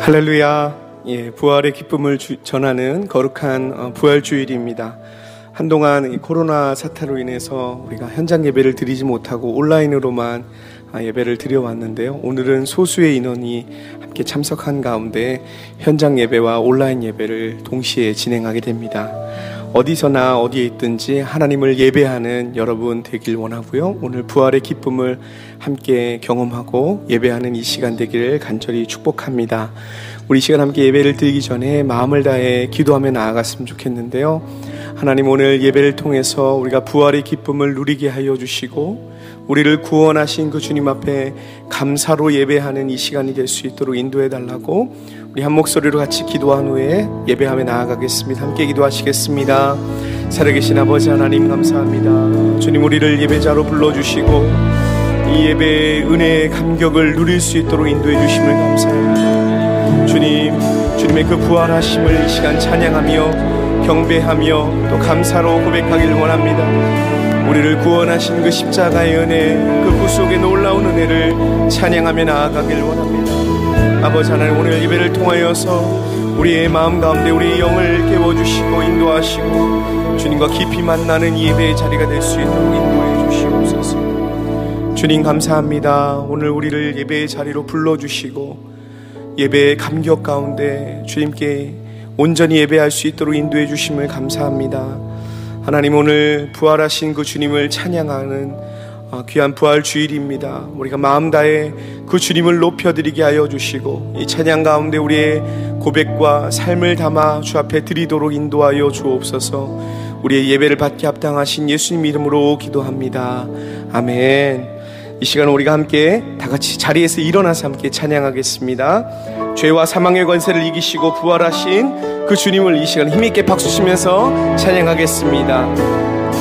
할렐루야. 예, 부활의 기쁨을 주, 전하는 거룩한 어, 부활 주일입니다. 한동안 코로나 사태로 인해서 우리가 현장 예배를 드리지 못하고 온라인으로만 아, 예배를 드려왔는데요. 오늘은 소수의 인원이 함께 참석한 가운데 현장 예배와 온라인 예배를 동시에 진행하게 됩니다. 어디서나 어디에 있든지 하나님을 예배하는 여러분 되길 원하고요. 오늘 부활의 기쁨을 함께 경험하고 예배하는 이 시간 되기를 간절히 축복합니다. 우리 시간 함께 예배를 드리기 전에 마음을 다해 기도하며 나아갔으면 좋겠는데요. 하나님 오늘 예배를 통해서 우리가 부활의 기쁨을 누리게 하여 주시고 우리를 구원하신 그 주님 앞에 감사로 예배하는 이 시간이 될 수 있도록 인도해 달라고 우리 한 목소리로 같이 기도한 후에 예배하며 나아가겠습니다. 함께 기도하시겠습니다. 살아계신 아버지 하나님 감사합니다. 주님 우리를 예배자로 불러주시고 이 예배의 은혜의 감격을 누릴 수 있도록 인도해 주심을 감사합니다. 주님, 주님의 그 부활하심을 이 시간 찬양하며 경배하며 또 감사로 고백하기를 원합니다. 우리를 구원하신 그 십자가의 은혜, 그 구속의 놀라운 은혜를 찬양하며 나아가길 원합니다. 아버지 하나님 오늘 예배를 통하여서 우리의 마음 가운데 우리의 영을 깨워주시고 인도하시고 주님과 깊이 만나는 예배의 자리가 될 수 있도록 인도해 주시옵소서. 주님 감사합니다. 오늘 우리를 예배의 자리로 불러주시고 예배의 감격 가운데 주님께 온전히 예배할 수 있도록 인도해 주심을 감사합니다. 하나님 오늘 부활하신 그 주님을 찬양하는 어, 귀한 부활 주일입니다. 우리가 마음 다해 그 주님을 높여드리게 하여 주시고 이 찬양 가운데 우리의 고백과 삶을 담아 주 앞에 드리도록 인도하여 주옵소서. 우리의 예배를 받게 합당하신 예수님 이름으로 기도합니다. 아멘. 이 시간 우리가 함께 다 같이 자리에서 일어나서 함께 찬양하겠습니다. 죄와 사망의 권세를 이기시고 부활하신 그 주님을 이 시간 힘있게 박수치면서 찬양하겠습니다.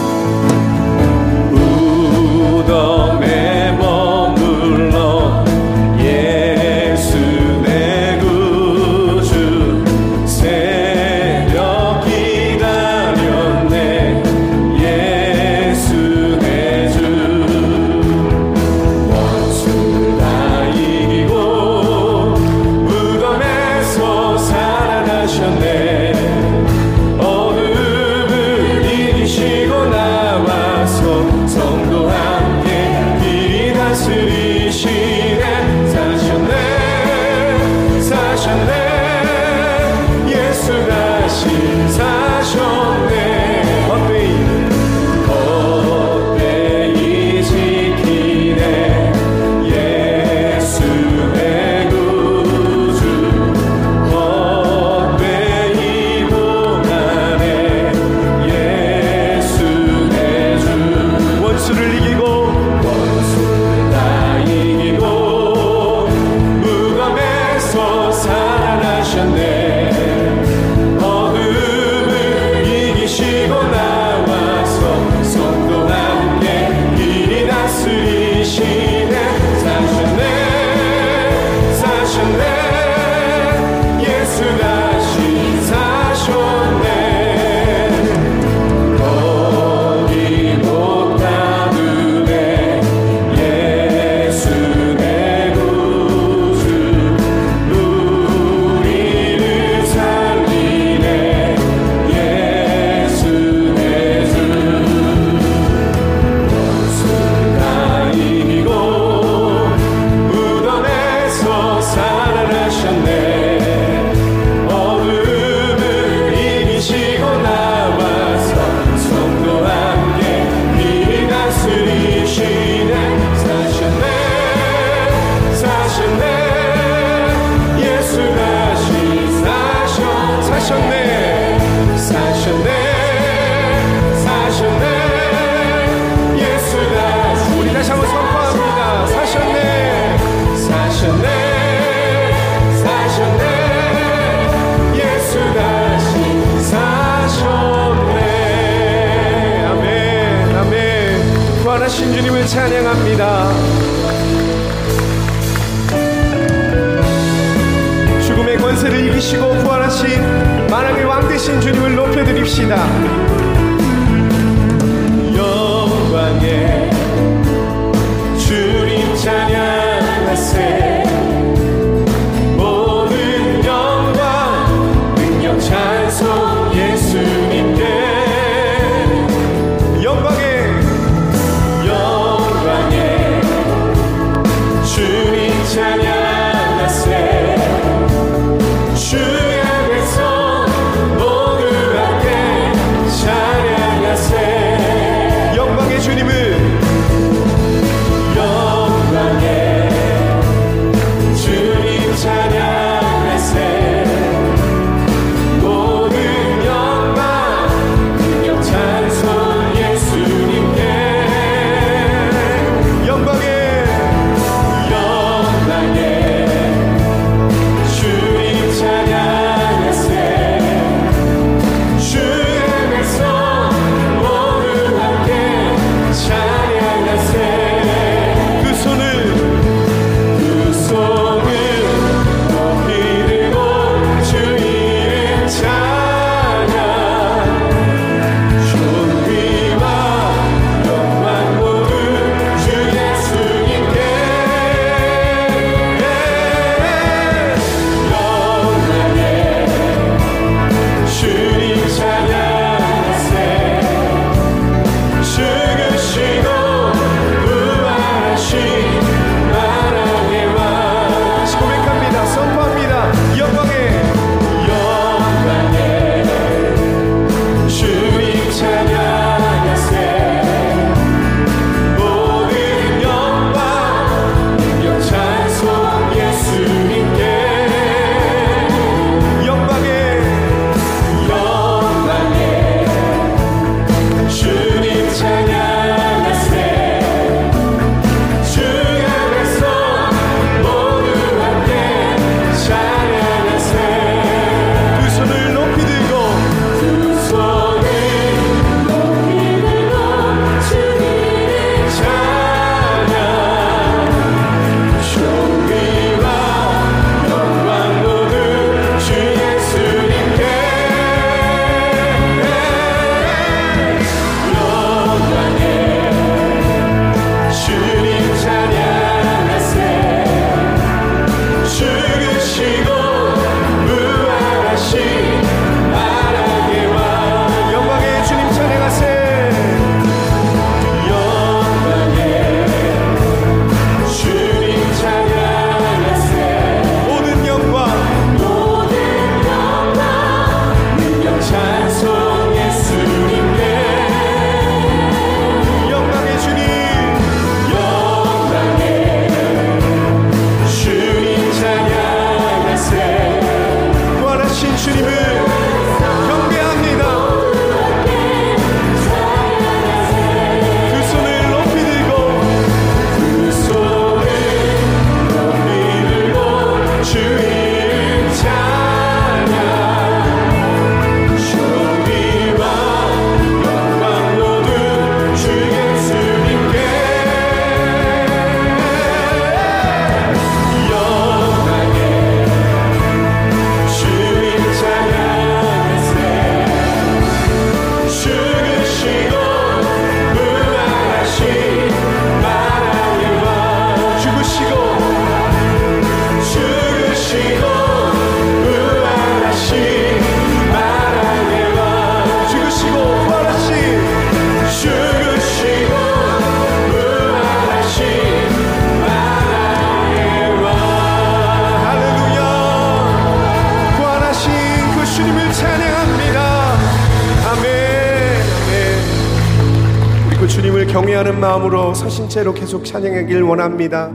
채로 계속 찬양하길 원합니다.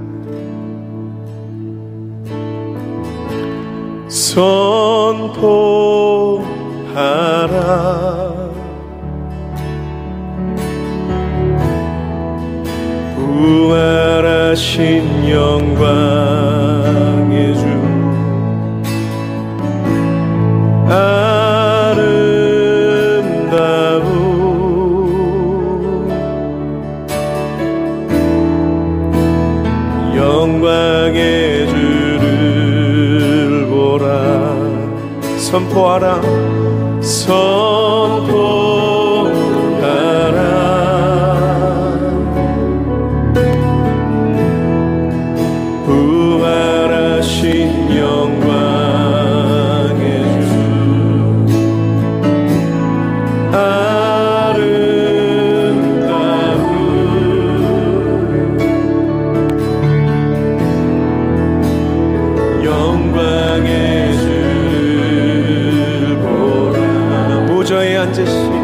grandes filhos.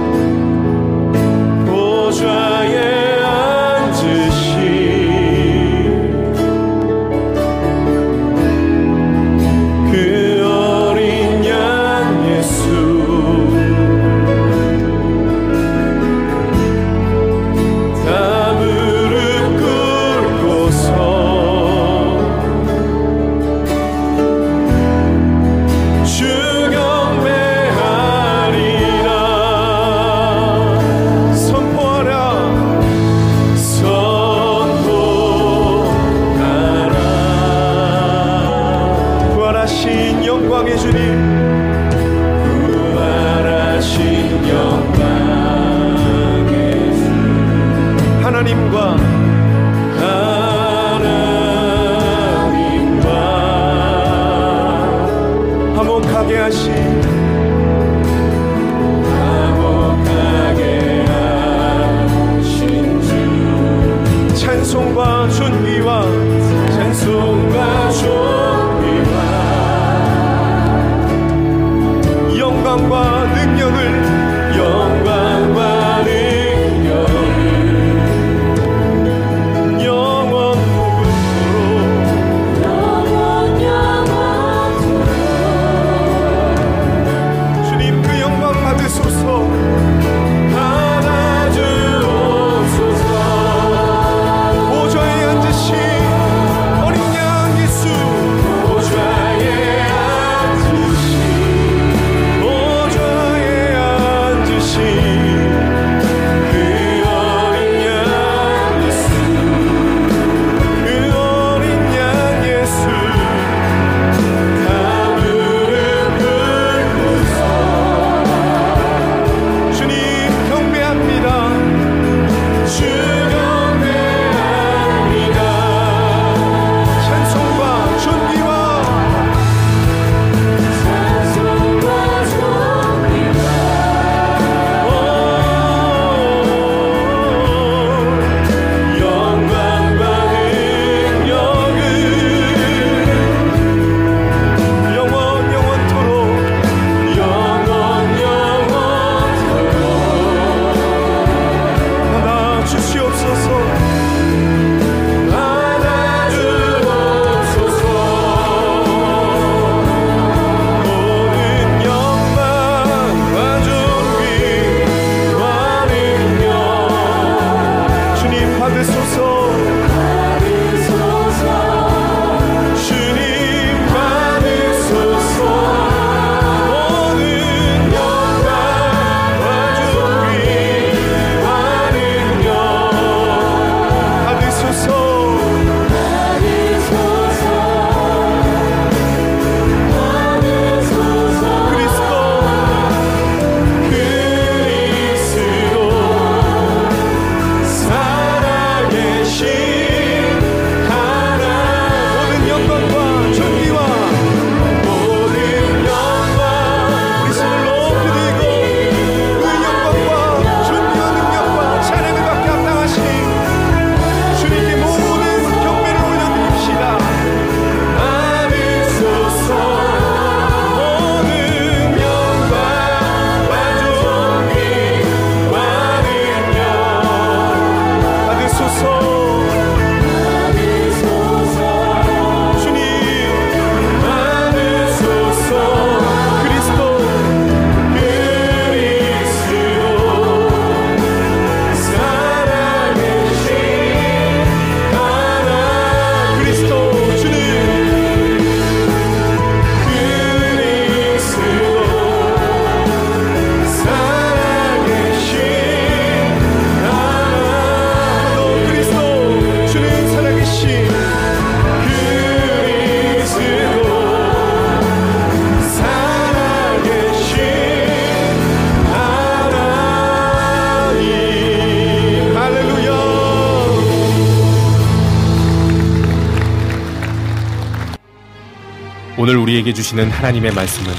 우리에게 주시는 하나님의 말씀은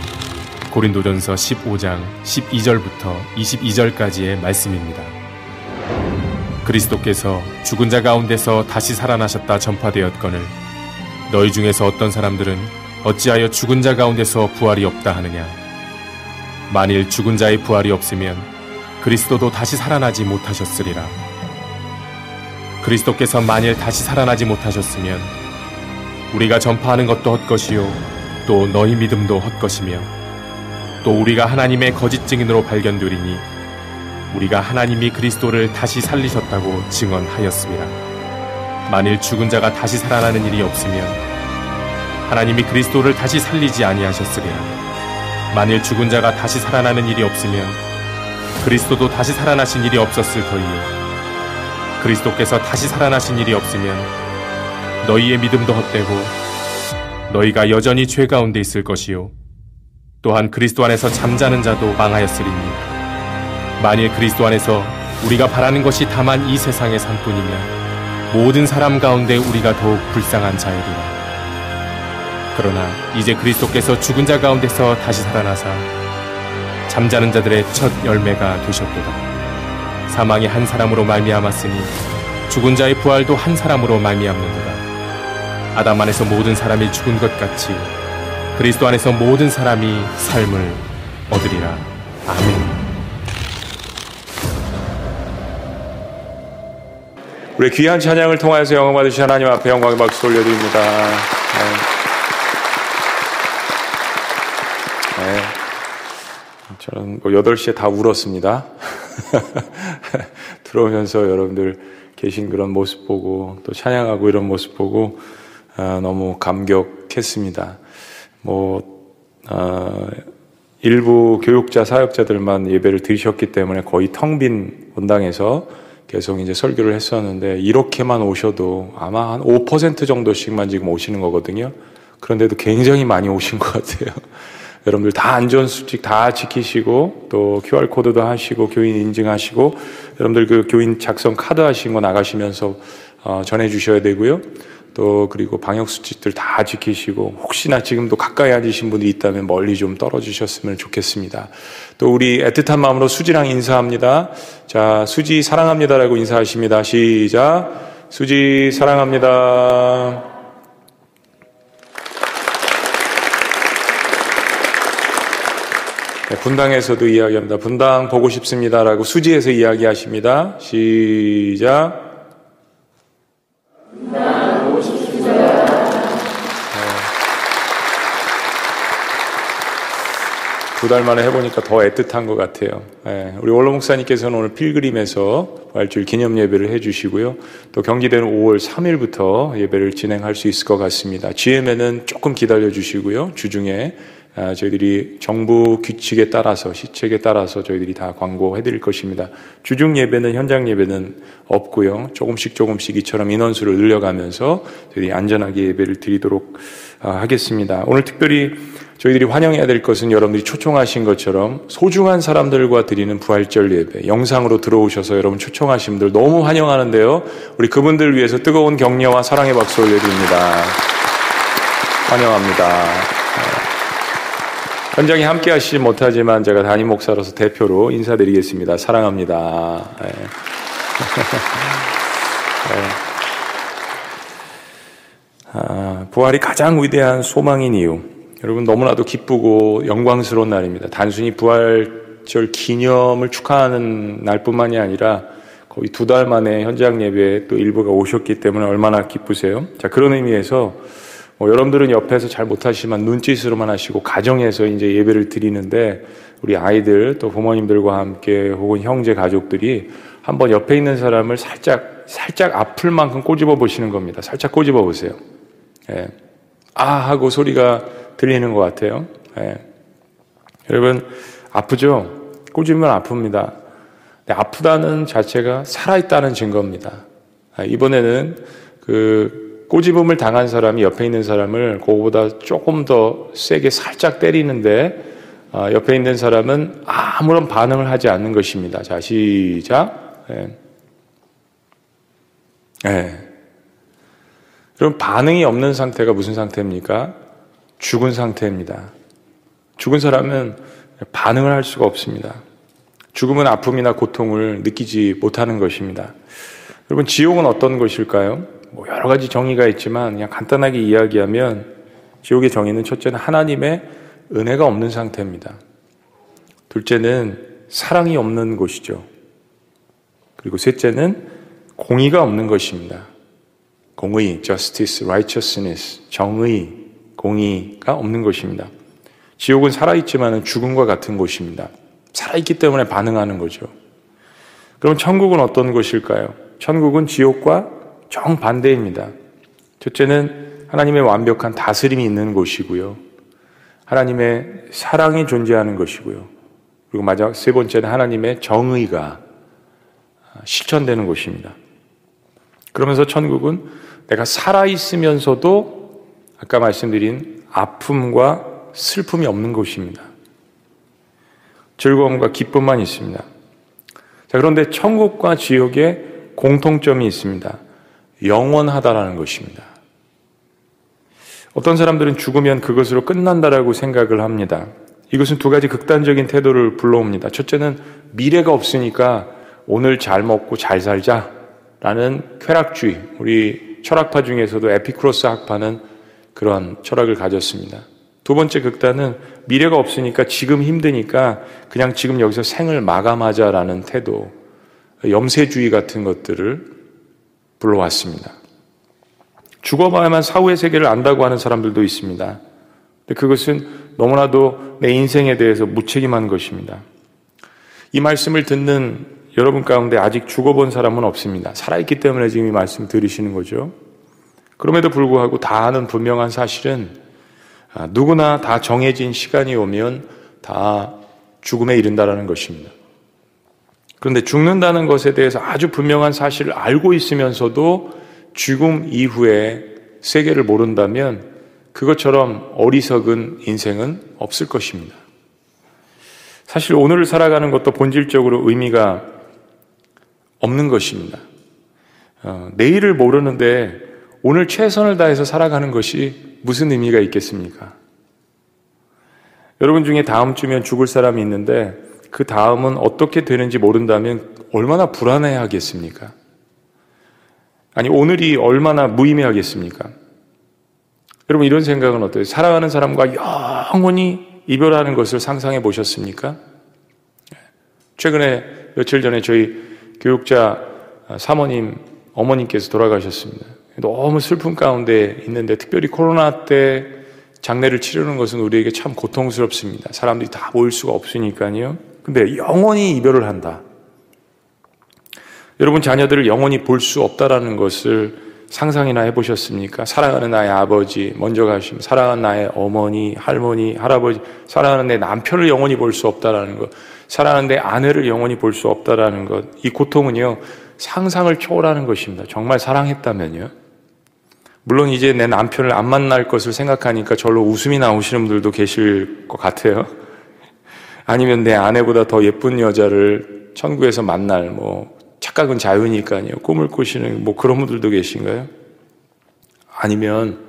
고린도전서 15장 12절부터 22절까지의 말씀입니다. 그리스도께서 죽은 자 가운데서 다시 살아나셨다 전파되었거늘 너희 중에서 어떤 사람들은 어찌하여 죽은 자 가운데서 부활이 없다 하느냐 만일 죽은 자의 부활이 없으면 그리스도도 다시 살아나지 못하셨으리라 그리스도께서 만일 다시 살아나지 못하셨으면 우리가 전파하는 것도 헛것이요 또 너희 믿음도 헛것이며 또 우리가 하나님의 거짓 증인으로 발견되리니 우리가 하나님이 그리스도를 다시 살리셨다고 증언하였습니다. 만일 죽은 자가 다시 살아나는 일이 없으면 하나님이 그리스도를 다시 살리지 아니하셨으리라. 만일 죽은 자가 다시 살아나는 일이 없으면 그리스도도 다시 살아나신 일이 없었을 터이요. 그리스도께서 다시 살아나신 일이 없으면 너희의 믿음도 헛되고 너희가 여전히 죄 가운데 있을 것이요. 또한 그리스도 안에서 잠자는 자도 망하였으리니 만일 그리스도 안에서 우리가 바라는 것이 다만 이 세상의 산뿐이면 모든 사람 가운데 우리가 더욱 불쌍한 자이리라. 그러나 이제 그리스도께서 죽은 자 가운데서 다시 살아나사 잠자는 자들의 첫 열매가 되셨도다. 사망이 한 사람으로 말미암았으니 죽은 자의 부활도 한 사람으로 말미암는도다. 아담 안에서 모든 사람이 죽은 것 같이 그리스도 안에서 모든 사람이 삶을 얻으리라. 아멘. 우리 귀한 찬양을 통하여서 영광 받으신 하나님 앞에 영광의 박수 올려드립니다. 네. 네. 저는 뭐 8시에 다 울었습니다. 들어오면서 여러분들 계신 그런 모습 보고 또 찬양하고 이런 모습 보고 아, 너무 감격했습니다. 뭐 아, 일부 교육자 사역자들만 예배를 드리셨기 때문에 거의 텅 빈 본당에서 계속 이제 설교를 했었는데 이렇게만 오셔도 아마 한 5% 정도씩만 지금 오시는 거거든요. 그런데도 굉장히 많이 오신 것 같아요. 여러분들 다 안전 수칙 다 지키시고 또 QR코드도 하시고 교인 인증하시고 여러분들 그 교인 작성 카드 하신 거 나가시면서 어, 전해 주셔야 되고요. 또 그리고 방역 수칙들 다 지키시고 혹시나 지금도 가까이 앉으신 분이 있다면 멀리 좀 떨어지셨으면 좋겠습니다. 또 우리 애틋한 마음으로 수지랑 인사합니다. 자, 수지 사랑합니다라고 인사하십니다. 시작. 수지 사랑합니다. 네, 분당에서도 이야기합니다. 분당 보고 싶습니다라고 수지에서 이야기하십니다. 시작. 두 달 만에 해보니까 더 애틋한 것 같아요. 예, 우리 원로 목사님께서는 오늘 필그림에서 부활주일 기념 예배를 해주시고요. 또 경기대는 5월 3일부터 예배를 진행할 수 있을 것 같습니다. GM에는 조금 기다려 주시고요. 주중에 아, 저희들이 정부 규칙에 따라서 시책에 따라서 저희들이 다 광고해 드릴 것입니다. 주중 예배는 현장 예배는 없고요. 조금씩 조금씩 이처럼 인원수를 늘려가면서 저희들이 안전하게 예배를 드리도록 아, 하겠습니다. 오늘 특별히 저희들이 환영해야 될 것은 여러분들이 초청하신 것처럼 소중한 사람들과 드리는 부활절 예배 영상으로 들어오셔서 여러분 초청하신 분들 너무 환영하는데요. 우리 그분들 위해서 뜨거운 격려와 사랑의 박수 올려드립니다. 환영합니다. 네. 현장에 함께 하시지 못하지만 제가 담임 목사로서 대표로 인사드리겠습니다. 사랑합니다. 네. 네. 아, 부활이 가장 위대한 소망인 이유. 여러분 너무나도 기쁘고 영광스러운 날입니다. 단순히 부활절 기념을 축하하는 날뿐만이 아니라 거의 두 달 만에 현장 예배에 또 일부가 오셨기 때문에 얼마나 기쁘세요? 자, 그런 의미에서 뭐 여러분들은 옆에서 잘 못하시지만 눈짓으로만 하시고 가정에서 이제 예배를 드리는데 우리 아이들 또 부모님들과 함께 혹은 형제 가족들이 한번 옆에 있는 사람을 살짝 살짝 아플 만큼 꼬집어 보시는 겁니다. 살짝 꼬집어 보세요. 예. 아 하고 소리가 들리는 것 같아요. 예. 여러분 아프죠? 꼬집으면 아픕니다. 아프다는 자체가 살아있다는 증거입니다. 아, 이번에는 그 꼬집음을 당한 사람이 옆에 있는 사람을 그거보다 조금 더 세게 살짝 때리는데 아, 옆에 있는 사람은 아무런 반응을 하지 않는 것입니다. 자 시작. 예. 예. 그럼 반응이 없는 상태가 무슨 상태입니까? 죽은 상태입니다. 죽은 사람은 반응을 할 수가 없습니다. 죽음은 아픔이나 고통을 느끼지 못하는 것입니다. 여러분, 지옥은 어떤 것일까요? 뭐 여러 가지 정의가 있지만 그냥 간단하게 이야기하면 지옥의 정의는 첫째는 하나님의 은혜가 없는 상태입니다. 둘째는 사랑이 없는 곳이죠. 그리고 셋째는 공의가 없는 것입니다. 공의, justice, righteousness, 정의, 공의가 없는 것입니다. 지옥은 살아있지만 죽음과 같은 곳입니다. 살아있기 때문에 반응하는 거죠. 그럼 천국은 어떤 곳일까요? 천국은 지옥과 정반대입니다. 첫째는 하나님의 완벽한 다스림이 있는 곳이고요. 하나님의 사랑이 존재하는 것이고요. 그리고 마지막 세 번째는 하나님의 정의가 실천되는 곳입니다. 그러면서 천국은 내가 살아있으면서도 아까 말씀드린 아픔과 슬픔이 없는 곳입니다. 즐거움과 기쁨만 있습니다. 자, 그런데 천국과 지옥에 공통점이 있습니다. 영원하다라는 것입니다. 어떤 사람들은 죽으면 그것으로 끝난다라고 생각을 합니다. 이것은 두 가지 극단적인 태도를 불러옵니다. 첫째는 미래가 없으니까 오늘 잘 먹고 잘 살자라는 쾌락주의. 우리 철학파 중에서도 에피크로스 학파는 그런 철학을 가졌습니다. 두 번째 극단은 미래가 없으니까 지금 힘드니까 그냥 지금 여기서 생을 마감하자라는 태도, 염세주의 같은 것들을 불러왔습니다. 죽어봐야만 사후의 세계를 안다고 하는 사람들도 있습니다. 근데 그것은 너무나도 내 인생에 대해서 무책임한 것입니다. 이 말씀을 듣는 여러분 가운데 아직 죽어본 사람은 없습니다. 살아있기 때문에 지금 이 말씀 들으시는 거죠. 그럼에도 불구하고 다 아는 분명한 사실은 아, 누구나 다 정해진 시간이 오면 다 죽음에 이른다라는 것입니다. 그런데 죽는다는 것에 대해서 아주 분명한 사실을 알고 있으면서도 죽음 이후에 세계를 모른다면 그것처럼 어리석은 인생은 없을 것입니다. 사실 오늘을 살아가는 것도 본질적으로 의미가 없는 것입니다. 어, 내일을 모르는데 오늘 최선을 다해서 살아가는 것이 무슨 의미가 있겠습니까? 여러분 중에 다음 주면 죽을 사람이 있는데 그 다음은 어떻게 되는지 모른다면 얼마나 불안해 하겠습니까? 아니, 오늘이 얼마나 무의미하겠습니까? 여러분, 이런 생각은 어때요? 사랑하는 사람과 영원히 이별하는 것을 상상해 보셨습니까? 최근에 며칠 전에 저희 교육자 사모님, 어머님께서 돌아가셨습니다. 너무 슬픔 가운데 있는데 특별히 코로나 때 장례를 치르는 것은 우리에게 참 고통스럽습니다. 사람들이 다 모일 수가 없으니까요. 근데 영원히 이별을 한다. 여러분 자녀들을 영원히 볼 수 없다라는 것을 상상이나 해보셨습니까? 사랑하는 나의 아버지 먼저 가심, 사랑하는 나의 어머니, 할머니, 할아버지, 사랑하는 내 남편을 영원히 볼 수 없다라는 것, 사랑하는 내 아내를 영원히 볼 수 없다라는 것, 이 고통은요 상상을 초월하는 것입니다. 정말 사랑했다면요. 물론 이제 내 남편을 안 만날 것을 생각하니까 절로 웃음이 나오시는 분들도 계실 것 같아요. 아니면 내 아내보다 더 예쁜 여자를 천국에서 만날 뭐 착각은 자유니까요. 꿈을 꾸시는 뭐 그런 분들도 계신가요? 아니면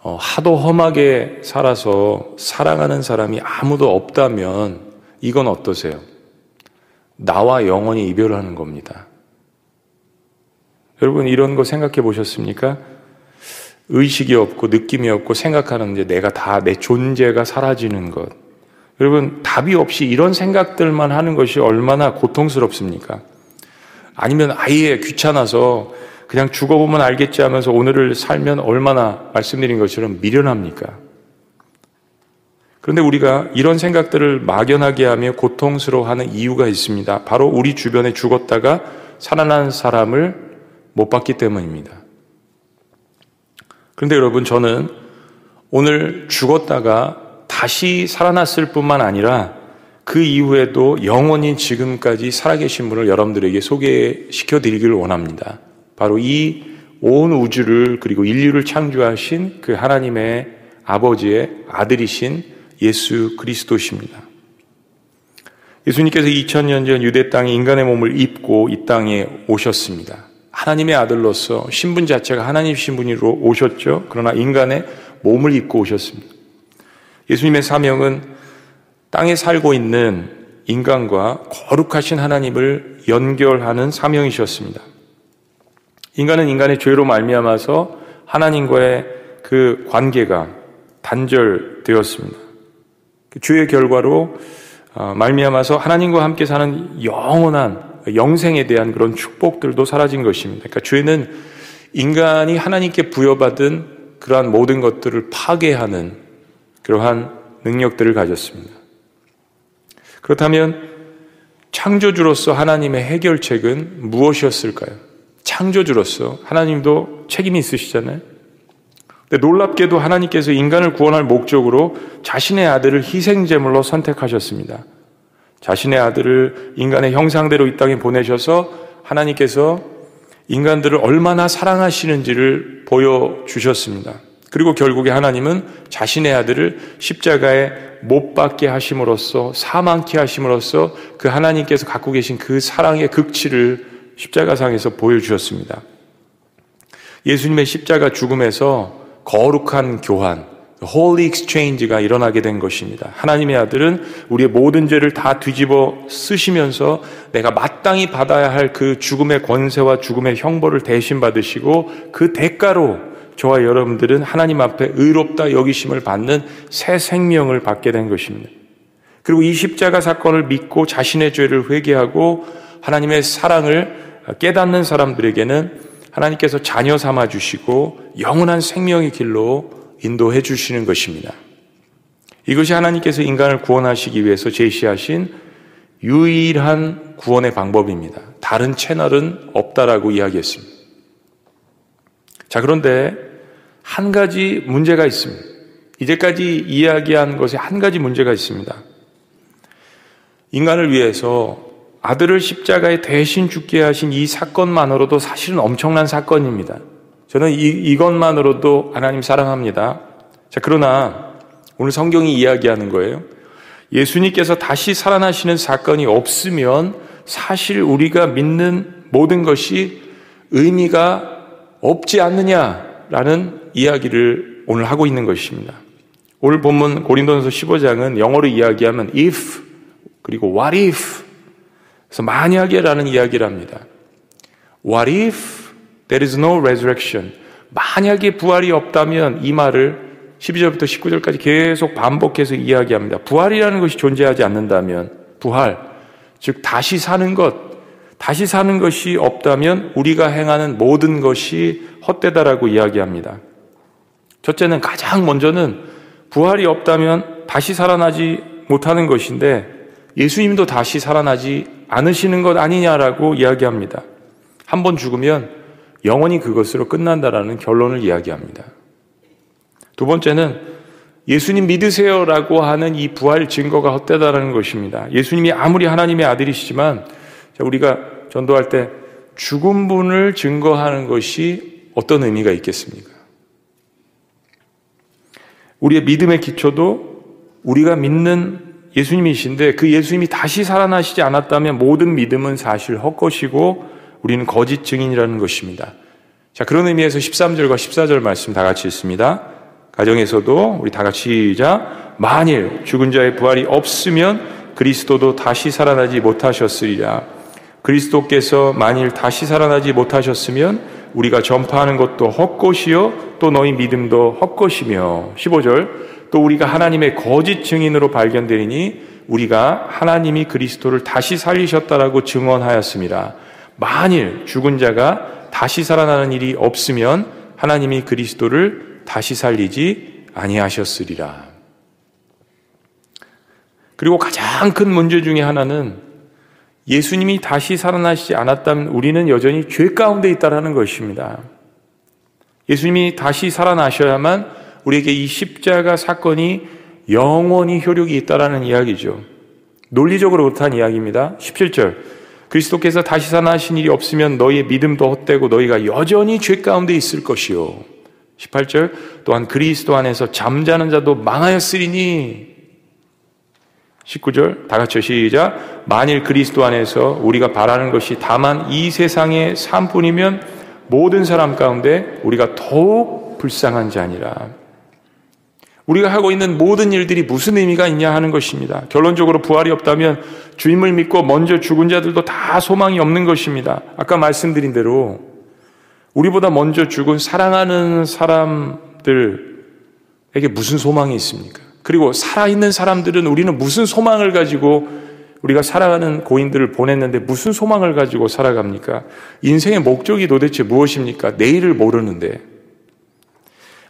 어, 하도 험하게 살아서 사랑하는 사람이 아무도 없다면 이건 어떠세요? 나와 영원히 이별하는 겁니다. 여러분 이런 거 생각해 보셨습니까? 의식이 없고 느낌이 없고 생각하는 이제 내가 다 내 존재가 사라지는 것. 여러분 답이 없이 이런 생각들만 하는 것이 얼마나 고통스럽습니까? 아니면 아예 귀찮아서 그냥 죽어보면 알겠지 하면서 오늘을 살면 얼마나 말씀드린 것처럼 미련합니까? 그런데 우리가 이런 생각들을 막연하게 하며 고통스러워하는 이유가 있습니다. 바로 우리 주변에 죽었다가 살아난 사람을 못 봤기 때문입니다. 그런데 여러분, 저는 오늘 죽었다가 다시 살아났을 뿐만 아니라 그 이후에도 영원히 지금까지 살아계신 분을 여러분들에게 소개시켜 드리기를 원합니다. 바로 이 온 우주를 그리고 인류를 창조하신 그 하나님의 아버지의 아들이신 예수 그리스도십니다. 예수님께서 2000년 전 유대 땅에 인간의 몸을 입고 이 땅에 오셨습니다. 하나님의 아들로서 신분 자체가 하나님 신분으로 오셨죠. 그러나 인간의 몸을 입고 오셨습니다. 예수님의 사명은 땅에 살고 있는 인간과 거룩하신 하나님을 연결하는 사명이셨습니다. 인간은 인간의 죄로 말미암아서 하나님과의 그 관계가 단절되었습니다. 그 죄의 결과로 어, 말미암아서 하나님과 함께 사는 영원한 영생에 대한 그런 축복들도 사라진 것입니다. 그러니까 죄는 인간이 하나님께 부여받은 그러한 모든 것들을 파괴하는 그러한 능력들을 가졌습니다. 그렇다면 창조주로서 하나님의 해결책은 무엇이었을까요? 창조주로서 하나님도 책임이 있으시잖아요. 근데 놀랍게도 하나님께서 인간을 구원할 목적으로 자신의 아들을 희생제물로 선택하셨습니다. 자신의 아들을 인간의 형상대로 이 땅에 보내셔서 하나님께서 인간들을 얼마나 사랑하시는지를 보여주셨습니다. 그리고 결국에 하나님은 자신의 아들을 십자가에 못 박게 하심으로써 사망케 하심으로써 그 하나님께서 갖고 계신 그 사랑의 극치를 십자가상에서 보여주셨습니다. 예수님의 십자가 죽음에서 거룩한 교환, Holy Exchange가 일어나게 된 것입니다. 하나님의 아들은 우리의 모든 죄를 다 뒤집어 쓰시면서 내가 마땅히 받아야 할 그 죽음의 권세와 죽음의 형벌을 대신 받으시고 그 대가로 저와 여러분들은 하나님 앞에 의롭다 여기심을 받는 새 생명을 받게 된 것입니다. 그리고 이 십자가 사건을 믿고 자신의 죄를 회개하고 하나님의 사랑을 깨닫는 사람들에게는 하나님께서 자녀 삼아 주시고 영원한 생명의 길로 인도해 주시는 것입니다. 이것이 하나님께서 인간을 구원하시기 위해서 제시하신 유일한 구원의 방법입니다. 다른 채널은 없다라고 이야기했습니다. 자, 그런데 한 가지 문제가 있습니다. 이제까지 이야기한 것에 한 가지 문제가 있습니다. 인간을 위해서 아들을 십자가에 대신 죽게 하신 이 사건만으로도 사실은 엄청난 사건입니다. 저는 이, 이것만으로도 하나님 사랑합니다. 자, 그러나 오늘 성경이 이야기하는 거예요. 예수님께서 다시 살아나시는 사건이 없으면 사실 우리가 믿는 모든 것이 의미가 없지 않느냐라는 이야기를 오늘 하고 있는 것입니다. 오늘 본문 고린도전서 15장은 영어로 이야기하면 if 그리고 what if 그래서 만약에라는 이야기를 합니다. What if there is no resurrection? 만약에 부활이 없다면 이 말을 12절부터 19절까지 계속 반복해서 이야기합니다. 부활이라는 것이 존재하지 않는다면 부활, 즉 다시 사는 것, 다시 사는 것이 없다면 우리가 행하는 모든 것이 헛되다라고 이야기합니다. 첫째는 가장 먼저는 부활이 없다면 다시 살아나지 못하는 것인데 예수님도 다시 살아나지 않으시는 것 아니냐라고 이야기합니다. 한 번 죽으면 영원히 그것으로 끝난다라는 결론을 이야기합니다. 두 번째는 예수님 믿으세요라고 하는 이 부활 증거가 헛되다라는 것입니다. 예수님이 아무리 하나님의 아들이시지만 우리가 전도할 때 죽은 분을 증거하는 것이 어떤 의미가 있겠습니까? 우리의 믿음의 기초도 우리가 믿는 예수님이신데 그 예수님이 다시 살아나시지 않았다면 모든 믿음은 사실 헛것이고 우리는 거짓 증인이라는 것입니다. 자, 그런 의미에서 13절과 14절 말씀 다 같이 읽습니다. 가정에서도 우리 다 같이 시작. 만일 죽은 자의 부활이 없으면 그리스도도 다시 살아나지 못하셨으리라. 그리스도께서 만일 다시 살아나지 못하셨으면 우리가 전파하는 것도 헛것이요 또 너희 믿음도 헛것이며 15절 또 우리가 하나님의 거짓 증인으로 발견되니 우리가 하나님이 그리스도를 다시 살리셨다라고 증언하였습니다. 만일 죽은 자가 다시 살아나는 일이 없으면 하나님이 그리스도를 다시 살리지 아니하셨으리라. 그리고 가장 큰 문제 중에 하나는 예수님이 다시 살아나시지 않았다면 우리는 여전히 죄 가운데 있다라는 것입니다. 예수님이 다시 살아나셔야만 우리에게 이 십자가 사건이 영원히 효력이 있다라는 이야기죠. 논리적으로 그렇다는 이야기입니다. 17절. 그리스도께서 다시 살아나신 일이 없으면 너희의 믿음도 헛되고 너희가 여전히 죄 가운데 있을 것이요. 18절. 또한 그리스도 안에서 잠자는 자도 망하였으리니 19절 다 같이 시작 만일 그리스도 안에서 우리가 바라는 것이 다만 이 세상의 삶뿐이면 모든 사람 가운데 우리가 더욱 불쌍한 자니라 우리가 하고 있는 모든 일들이 무슨 의미가 있냐 하는 것입니다. 결론적으로 부활이 없다면 주님을 믿고 먼저 죽은 자들도 다 소망이 없는 것입니다. 아까 말씀드린 대로 우리보다 먼저 죽은 사랑하는 사람들에게 무슨 소망이 있습니까? 그리고 살아있는 사람들은 우리는 무슨 소망을 가지고 우리가 살아가는 고인들을 보냈는데 무슨 소망을 가지고 살아갑니까? 인생의 목적이 도대체 무엇입니까? 내일을 모르는데.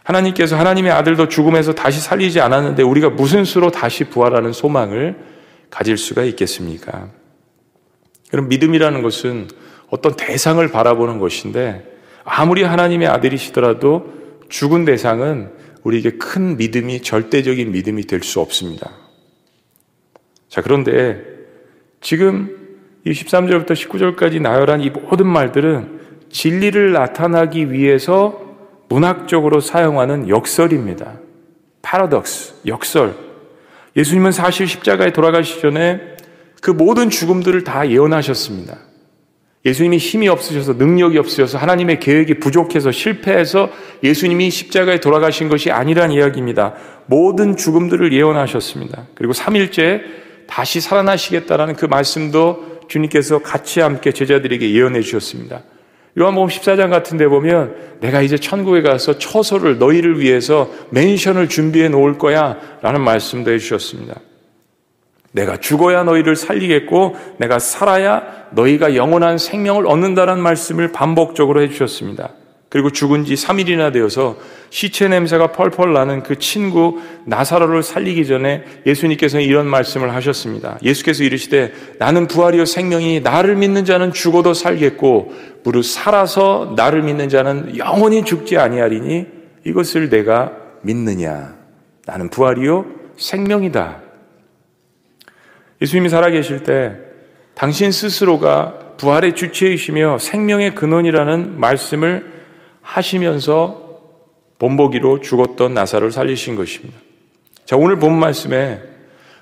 하나님께서 하나님의 아들도 죽음에서 다시 살리지 않았는데 우리가 무슨 수로 다시 부활하는 소망을 가질 수가 있겠습니까? 그럼 믿음이라는 것은 어떤 대상을 바라보는 것인데 아무리 하나님의 아들이시더라도 죽은 대상은 우리에게 큰 믿음이 절대적인 믿음이 될 수 없습니다. 자, 그런데 지금 이 13절부터 19절까지 나열한 이 모든 말들은 진리를 나타나기 위해서 문학적으로 사용하는 역설입니다. 파라독스, 역설. 예수님은 사실 십자가에 돌아가시 전에 그 모든 죽음들을 다 예언하셨습니다. 예수님이 힘이 없으셔서 능력이 없으셔서 하나님의 계획이 부족해서 실패해서 예수님이 십자가에 돌아가신 것이 아니란 이야기입니다. 모든 죽음들을 예언하셨습니다. 그리고 3일째 다시 살아나시겠다라는 그 말씀도 주님께서 같이 함께 제자들에게 예언해 주셨습니다. 요한복음 14장 같은 데 보면 내가 이제 천국에 가서 처소를 너희를 위해서 맨션을 준비해 놓을 거야 라는 말씀도 해 주셨습니다. 내가 죽어야 너희를 살리겠고 내가 살아야 너희가 영원한 생명을 얻는다는 말씀을 반복적으로 해 주셨습니다. 그리고 죽은 지 3일이나 되어서 시체 냄새가 펄펄 나는 그 친구 나사로를 살리기 전에 예수님께서는 이런 말씀을 하셨습니다. 예수께서 이르시되 나는 부활이요 생명이 나를 믿는 자는 죽어도 살겠고 무릇 살아서 나를 믿는 자는 영원히 죽지 아니하리니 이것을 내가 믿느냐 나는 부활이요 생명이다. 예수님이 살아계실 때 당신 스스로가 부활의 주체이시며 생명의 근원이라는 말씀을 하시면서 본보기로 죽었던 나사를 살리신 것입니다. 자, 오늘 본 말씀에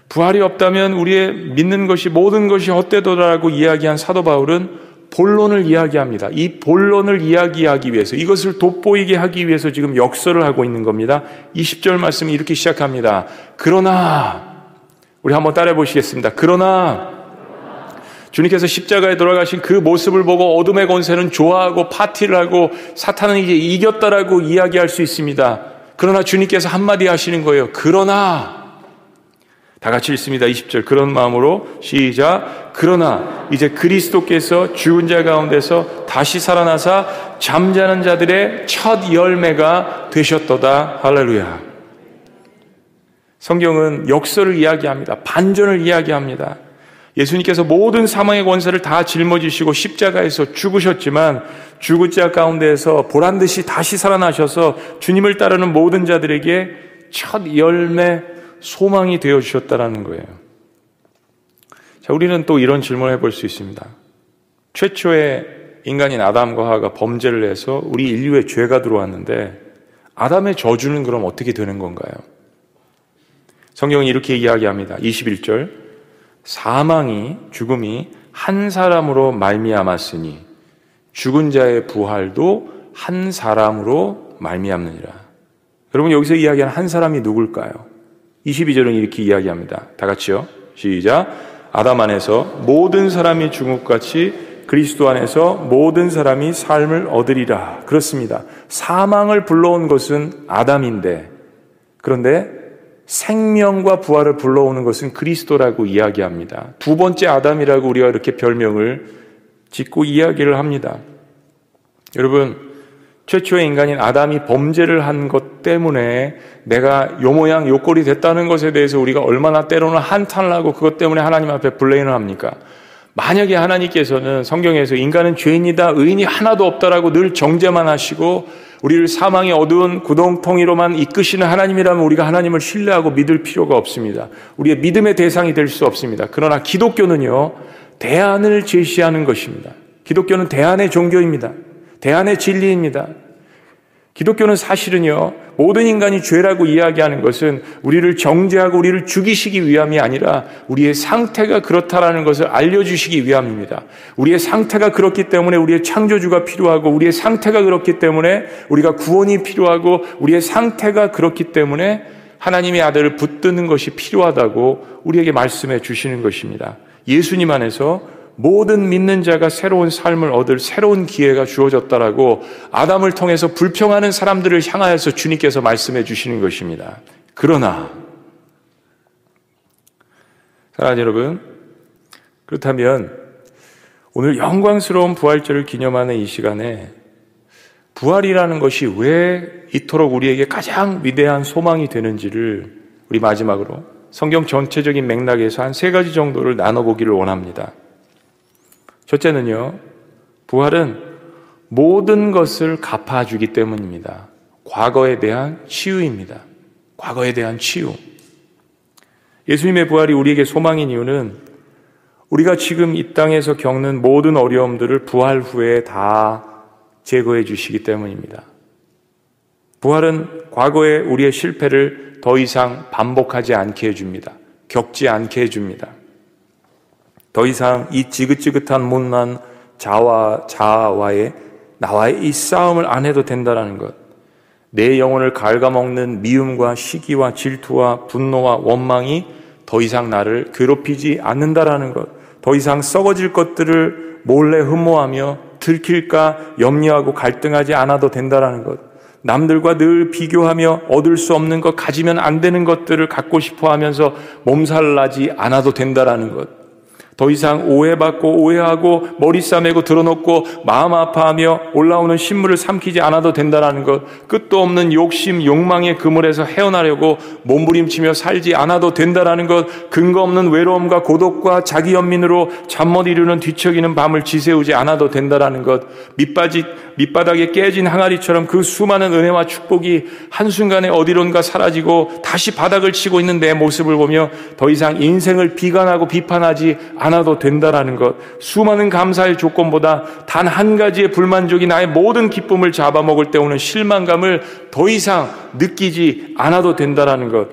부활이 없다면 우리의 믿는 것이 모든 것이 헛되도라고 이야기한 사도 바울은 본론을 이야기합니다. 이 본론을 이야기하기 위해서 이것을 돋보이게 하기 위해서 지금 역설을 하고 있는 겁니다. 20절 말씀이 이렇게 시작합니다. 그러나 우리 한번 따라해 보시겠습니다. 그러나 주님께서 십자가에 돌아가신 그 모습을 보고 어둠의 권세는 좋아하고 파티를 하고 사탄은 이제 이겼다라고 이야기할 수 있습니다. 그러나 주님께서 한마디 하시는 거예요. 그러나 다 같이 읽습니다. 20절. 그런 마음으로 시작. 그러나 이제 그리스도께서 죽은 자 가운데서 다시 살아나사 잠자는 자들의 첫 열매가 되셨도다. 할렐루야. 성경은 역설을 이야기합니다. 반전을 이야기합니다. 예수님께서 모든 사망의 권세를 다 짊어지시고 십자가에서 죽으셨지만 죽은 자 가운데에서 보란 듯이 다시 살아나셔서 주님을 따르는 모든 자들에게 첫 열매 소망이 되어 주셨다라는 거예요. 자, 우리는 또 이런 질문을 해볼 수 있습니다. 최초의 인간인 아담과 하와가 범죄를 해서 우리 인류에 죄가 들어왔는데 아담의 저주는 그럼 어떻게 되는 건가요? 성경은 이렇게 이야기합니다. 21절. 사망이 죽음이 한 사람으로 말미암았으니 죽은 자의 부활도 한 사람으로 말미암느니라. 여러분 여기서 이야기하는 한 사람이 누굴까요? 22절은 이렇게 이야기합니다. 다 같이요. 시작. 아담 안에서 모든 사람이 중국같이 그리스도 안에서 모든 사람이 삶을 얻으리라. 그렇습니다. 사망을 불러온 것은 아담인데 그런데 생명과 부활을 불러오는 것은 그리스도라고 이야기합니다. 두 번째 아담이라고 우리가 이렇게 별명을 짓고 이야기를 합니다. 여러분, 최초의 인간인 아담이 범죄를 한 것 때문에 내가 요 모양 요 꼴이 됐다는 것에 대해서 우리가 얼마나 때로는 한탄을 하고 그것 때문에 하나님 앞에 블레인을 합니까? 만약에 하나님께서는 성경에서 인간은 죄인이다, 의인이 하나도 없다라고 늘 정죄만 하시고 우리를 사망의 어두운 구동통이로만 이끄시는 하나님이라면 우리가 하나님을 신뢰하고 믿을 필요가 없습니다. 우리의 믿음의 대상이 될 수 없습니다. 그러나 기독교는요, 대안을 제시하는 것입니다. 기독교는 대안의 종교입니다. 대안의 진리입니다. 기독교는 사실은요, 모든 인간이 죄라고 이야기하는 것은 우리를 정죄하고 우리를 죽이시기 위함이 아니라 우리의 상태가 그렇다라는 것을 알려주시기 위함입니다. 우리의 상태가 그렇기 때문에 우리의 창조주가 필요하고 우리의 상태가 그렇기 때문에 우리가 구원이 필요하고 우리의 상태가 그렇기 때문에 하나님의 아들을 붙드는 것이 필요하다고 우리에게 말씀해 주시는 것입니다. 예수님 안에서 모든 믿는 자가 새로운 삶을 얻을 새로운 기회가 주어졌다라고 아담을 통해서 불평하는 사람들을 향하여서 주님께서 말씀해 주시는 것입니다. 그러나 사랑하는 여러분, 그렇다면 오늘 영광스러운 부활절을 기념하는 이 시간에 부활이라는 것이 왜 이토록 우리에게 가장 위대한 소망이 되는지를 우리 마지막으로 성경 전체적인 맥락에서 한 세 가지 정도를 나눠보기를 원합니다. 첫째는요, 부활은 모든 것을 갚아주기 때문입니다. 과거에 대한 치유입니다. 과거에 대한 치유. 예수님의 부활이 우리에게 소망인 이유는 우리가 지금 이 땅에서 겪는 모든 어려움들을 부활 후에 다 제거해 주시기 때문입니다. 부활은 과거의 우리의 실패를 더 이상 반복하지 않게 해줍니다. 겪지 않게 해줍니다. 더 이상 이 지긋지긋한 못난 자와 자와의 나와의 이 싸움을 안 해도 된다는 것. 내 영혼을 갉아먹는 미움과 시기와 질투와 분노와 원망이 더 이상 나를 괴롭히지 않는다라는 것. 더 이상 썩어질 것들을 몰래 흠모하며 들킬까 염려하고 갈등하지 않아도 된다라는 것. 남들과 늘 비교하며 얻을 수 없는 것, 가지면 안 되는 것들을 갖고 싶어 하면서 몸살 나지 않아도 된다라는 것. 더 이상 오해받고 오해하고 머리 싸매고 드러놓고 마음 아파하며 올라오는 신물을 삼키지 않아도 된다라는 것. 끝도 없는 욕심, 욕망의 그물에서 헤어나려고 몸부림치며 살지 않아도 된다라는 것. 근거 없는 외로움과 고독과 자기 연민으로 잠 못 이루는 뒤척이는 밤을 지새우지 않아도 된다라는 것. 밑바지, 밑바닥에 깨진 항아리처럼 그 수많은 은혜와 축복이 한순간에 어디론가 사라지고 다시 바닥을 치고 있는 내 모습을 보며 더 이상 인생을 비관하고 비판하지 않 아도 된다라는 것, 수많은 감사의 조건보다 단 한 가지의 불만족이 나의 모든 기쁨을 잡아먹을 때 오는 실망감을 더 이상 느끼지 않아도 된다라는 것,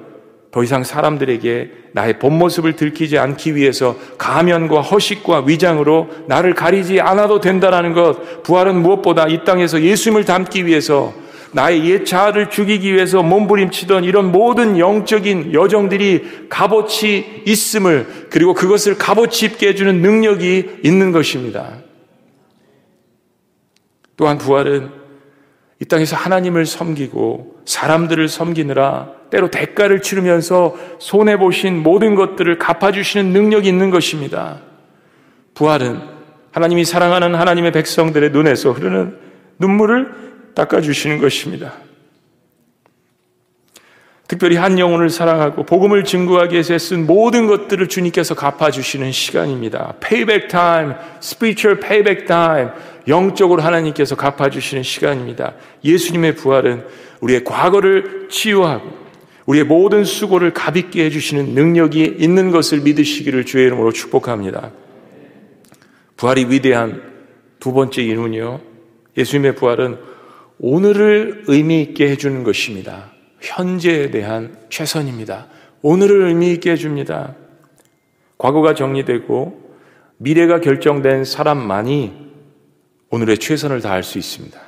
더 이상 사람들에게 나의 본 모습을 들키지 않기 위해서 가면과 허식과 위장으로 나를 가리지 않아도 된다라는 것, 부활은 무엇보다 이 땅에서 예수님을 닮기 위해서 나의 옛 자아를 죽이기 위해서 몸부림치던 이런 모든 영적인 여정들이 값어치 있음을 그리고 그것을 값어치 입게 해주는 능력이 있는 것입니다. 또한 부활은 이 땅에서 하나님을 섬기고 사람들을 섬기느라 때로 대가를 치르면서 손해보신 모든 것들을 갚아주시는 능력이 있는 것입니다. 부활은 하나님이 사랑하는 하나님의 백성들의 눈에서 흐르는 눈물을 닦아주시는 것입니다. 특별히 한 영혼을 사랑하고 복음을 증거하기 위해서 쓴 모든 것들을 주님께서 갚아주시는 시간입니다. payback time, spiritual payback time, 영적으로 하나님께서 갚아주시는 시간입니다. 예수님의 부활은 우리의 과거를 치유하고 우리의 모든 수고를 가볍게 해주시는 능력이 있는 것을 믿으시기를 주의 이름으로 축복합니다. 부활이 위대한 두 번째 이유는요. 예수님의 부활은 오늘을 의미 있게 해주는 것입니다. 현재에 대한 최선입니다. 오늘을 의미 있게 해줍니다. 과거가 정리되고 미래가 결정된 사람만이 오늘의 최선을 다할 수 있습니다.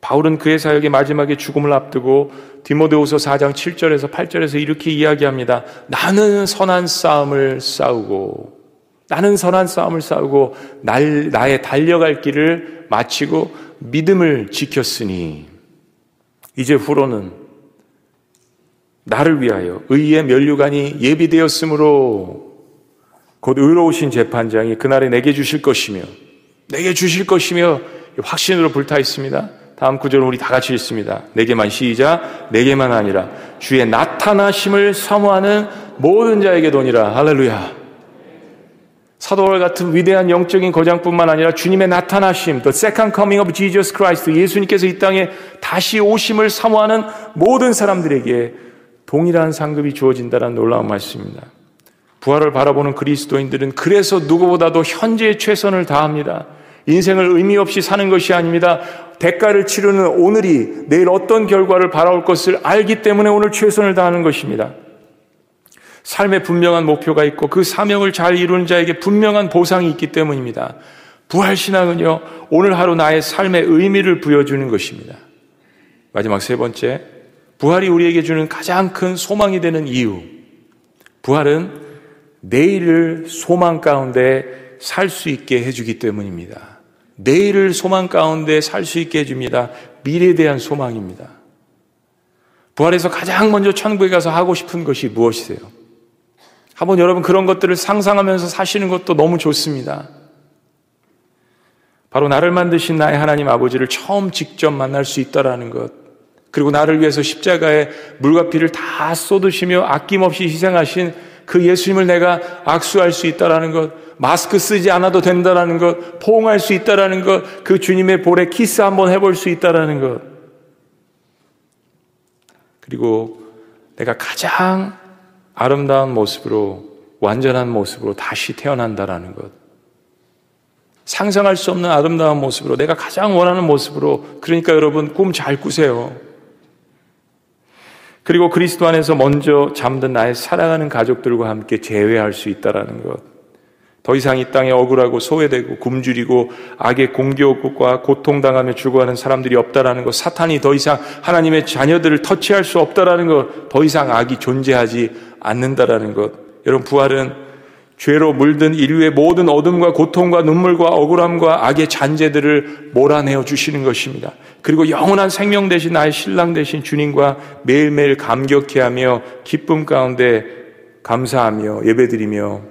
바울은 그의 사역의 마지막에 죽음을 앞두고 디모데후서 4장 7절에서 8절에서 이렇게 이야기합니다. 나는 선한 싸움을 싸우고 나는 선한 싸움을 싸우고 날, 나의 달려갈 길을 마치고 믿음을 지켰으니 이제 후로는 나를 위하여 의의 면류관이 예비되었으므로 곧 의로우신 재판장이 그날에 내게 주실 것이며 내게 주실 것이며 확신으로 불타 있습니다. 다음 구절은 우리 다 같이 읽습니다. 내게만 시작, 내게만 아니라 주의 나타나심을 사모하는 모든 자에게 도니라. 할렐루야. 사도월 같은 위대한 영적인 거장뿐만 아니라 주님의 나타나심, the second coming of Jesus Christ, 예수님께서 이 땅에 다시 오심을 사모하는 모든 사람들에게 동일한 상급이 주어진다는 놀라운 말씀입니다. 부활을 바라보는 그리스도인들은 그래서 누구보다도 현재의 최선을 다합니다. 인생을 의미 없이 사는 것이 아닙니다. 대가를 치르는 오늘이 내일 어떤 결과를 바라올 것을 알기 때문에 오늘 최선을 다하는 것입니다. 삶에 분명한 목표가 있고 그 사명을 잘 이루는 자에게 분명한 보상이 있기 때문입니다. 부활신앙은요, 오늘 하루 나의 삶의 의미를 부여주는 것입니다. 마지막 세 번째, 부활이 우리에게 주는 가장 큰 소망이 되는 이유. 부활은 내일을 소망 가운데 살 수 있게 해주기 때문입니다. 내일을 소망 가운데 살 수 있게 해줍니다. 미래에 대한 소망입니다. 부활에서 가장 먼저 천국에 가서 하고 싶은 것이 무엇이세요? 한번 여러분 그런 것들을 상상하면서 사시는 것도 너무 좋습니다. 바로 나를 만드신 나의 하나님 아버지를 처음 직접 만날 수 있다라는 것. 그리고 나를 위해서 십자가에 물과 피를 다 쏟으시며 아낌없이 희생하신 그 예수님을 내가 악수할 수 있다라는 것, 마스크 쓰지 않아도 된다라는 것, 포옹할 수 있다라는 것, 그 주님의 볼에 키스 한번 해볼 수 있다라는 것. 그리고 내가 가장 아름다운 모습으로, 완전한 모습으로 다시 태어난다라는 것. 상상할 수 없는 아름다운 모습으로, 내가 가장 원하는 모습으로, 그러니까 여러분 꿈 잘 꾸세요. 그리고 그리스도 안에서 먼저 잠든 나의 사랑하는 가족들과 함께 재회할 수 있다라는 것. 더 이상 이 땅에 억울하고 소외되고 굶주리고 악의 공격과 고통당하며 죽어가는 사람들이 없다라는 것. 사탄이 더 이상 하나님의 자녀들을 터치할 수 없다라는 것. 더 이상 악이 존재하지 않는다라는 것. 여러분 부활은 죄로 물든 인류의 모든 어둠과 고통과 눈물과 억울함과 악의 잔재들을 몰아내어 주시는 것입니다. 그리고 영원한 생명 대신 나의 신랑 대신 주님과 매일매일 감격해 하며 기쁨 가운데 감사하며 예배드리며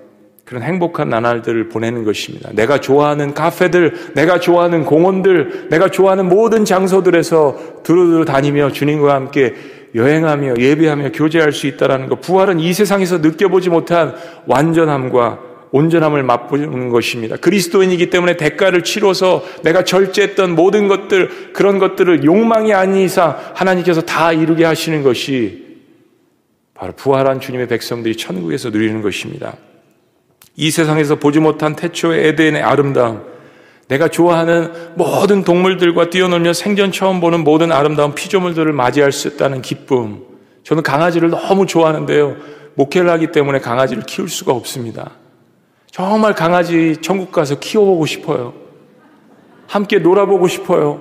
그런 행복한 나날들을 보내는 것입니다. 내가 좋아하는 카페들, 내가 좋아하는 공원들, 내가 좋아하는 모든 장소들에서 두루두루 다니며 주님과 함께 여행하며 예배하며 교제할 수 있다라는 것. 부활은 이 세상에서 느껴보지 못한 완전함과 온전함을 맛보는 것입니다. 그리스도인이기 때문에 대가를 치러서 내가 절제했던 모든 것들, 그런 것들을 욕망이 아닌 이상 하나님께서 다 이루게 하시는 것이 바로 부활한 주님의 백성들이 천국에서 누리는 것입니다. 이 세상에서 보지 못한 태초의 에덴의 아름다움, 내가 좋아하는 모든 동물들과 뛰어놀며 생전 처음 보는 모든 아름다운 피조물들을 맞이할 수 있다는 기쁨. 저는 강아지를 너무 좋아하는데요. 목회를 하기 때문에 강아지를 키울 수가 없습니다. 정말 강아지 천국 가서 키워보고 싶어요. 함께 놀아보고 싶어요.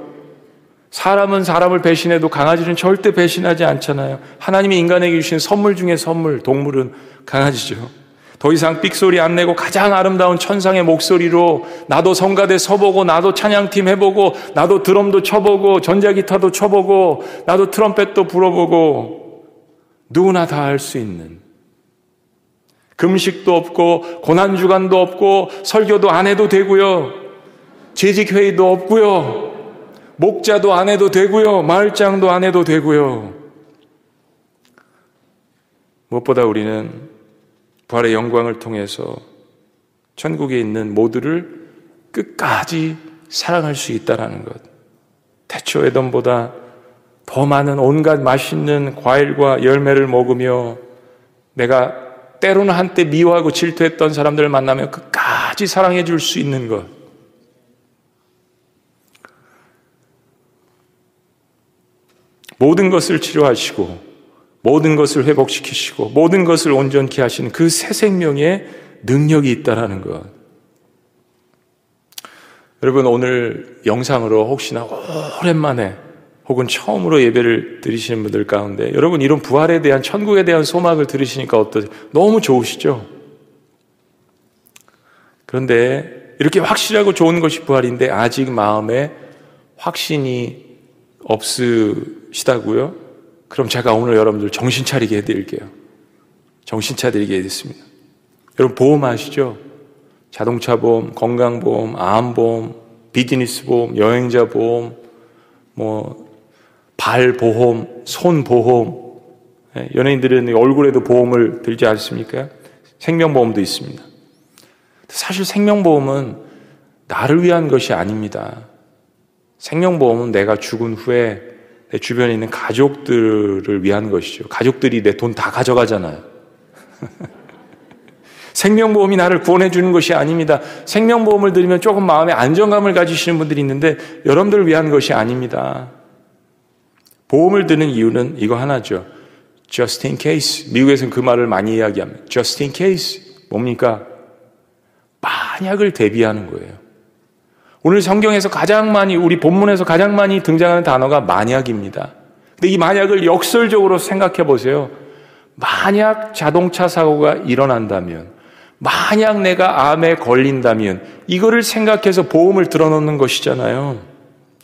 사람은 사람을 배신해도 강아지는 절대 배신하지 않잖아요. 하나님이 인간에게 주신 선물 중에 선물, 동물은 강아지죠. 더 이상 삑소리 안 내고 가장 아름다운 천상의 목소리로 나도 성가대 서보고 나도 찬양팀 해보고 나도 드럼도 쳐보고 전자기타도 쳐보고 나도 트럼펫도 불어보고 누구나 다 할 수 있는 금식도 없고 고난 주간도 없고 설교도 안 해도 되고요. 재직 회의도 없고요. 목자도 안 해도 되고요. 마을장도 안 해도 되고요. 무엇보다 우리는 부활의 영광을 통해서 천국에 있는 모두를 끝까지 사랑할 수 있다라는 것. 태초 에덤보다 더 많은 온갖 맛있는 과일과 열매를 먹으며 내가 때로는 한때 미워하고 질투했던 사람들을 만나면 끝까지 사랑해 줄 수 있는 것. 모든 것을 치료하시고 모든 것을 회복시키시고 모든 것을 온전케 하시는 그 새 생명의 능력이 있다라는 것. 여러분 오늘 영상으로 혹시나 오랜만에 혹은 처음으로 예배를 드리시는 분들 가운데 여러분 이런 부활에 대한 천국에 대한 소망을 들으시니까 어떠세요? 너무 좋으시죠? 그런데 이렇게 확실하고 좋은 것이 부활인데 아직 마음에 확신이 없으시다고요? 그럼 제가 오늘 여러분들 정신 차리게 해드릴게요. 정신 차리게 해드렸습니다. 여러분 보험 아시죠? 자동차 보험, 건강보험, 암보험, 비즈니스 보험, 여행자 보험, 뭐, 발 보험, 손 보험. 예, 연예인들은 얼굴에도 보험을 들지 않습니까? 생명보험도 있습니다. 사실 생명보험은 나를 위한 것이 아닙니다. 생명보험은 내가 죽은 후에 내 주변에 있는 가족들을 위한 것이죠. 가족들이 내 돈 다 가져가잖아요. 생명보험이 나를 구원해 주는 것이 아닙니다. 생명보험을 들으면 조금 마음에 안정감을 가지시는 분들이 있는데 여러분들을 위한 것이 아닙니다. 보험을 드는 이유는 이거 하나죠. just in case. 미국에서는 그 말을 많이 이야기합니다. just in case. 뭡니까? 만약을 대비하는 거예요. 오늘 성경에서 가장 많이, 우리 본문에서 가장 많이 등장하는 단어가 만약입니다. 근데 이 만약을 역설적으로 생각해 보세요. 만약 자동차 사고가 일어난다면, 만약 내가 암에 걸린다면, 이거를 생각해서 보험을 들어놓는 것이잖아요.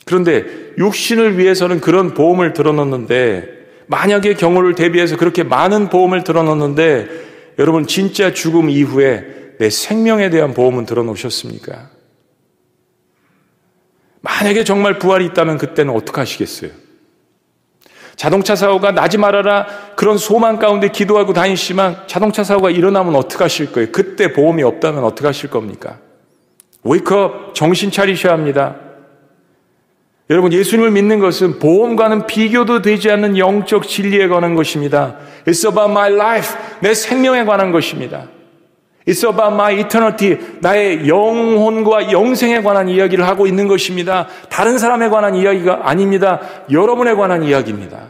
그런데 육신을 위해서는 그런 보험을 들어놓는데, 만약의 경우를 대비해서 그렇게 많은 보험을 들어놓는데, 여러분 진짜 죽음 이후에 내 생명에 대한 보험은 들어놓으셨습니까? 만약에 정말 부활이 있다면 그때는 어떻게 하시겠어요? 자동차 사고가 나지 말아라 그런 소망 가운데 기도하고 다니시지만 자동차 사고가 일어나면 어떻게 하실 거예요? 그때 보험이 없다면 어떻게 하실 겁니까? 웨이크업 정신 차리셔야 합니다. 여러분 예수님을 믿는 것은 보험과는 비교도 되지 않는 영적 진리에 관한 것입니다. It's about my life. 내 생명에 관한 것입니다. It's about my eternity. 나의 영혼과 영생에 관한 이야기를 하고 있는 것입니다. 다른 사람에 관한 이야기가 아닙니다. 여러분에 관한 이야기입니다.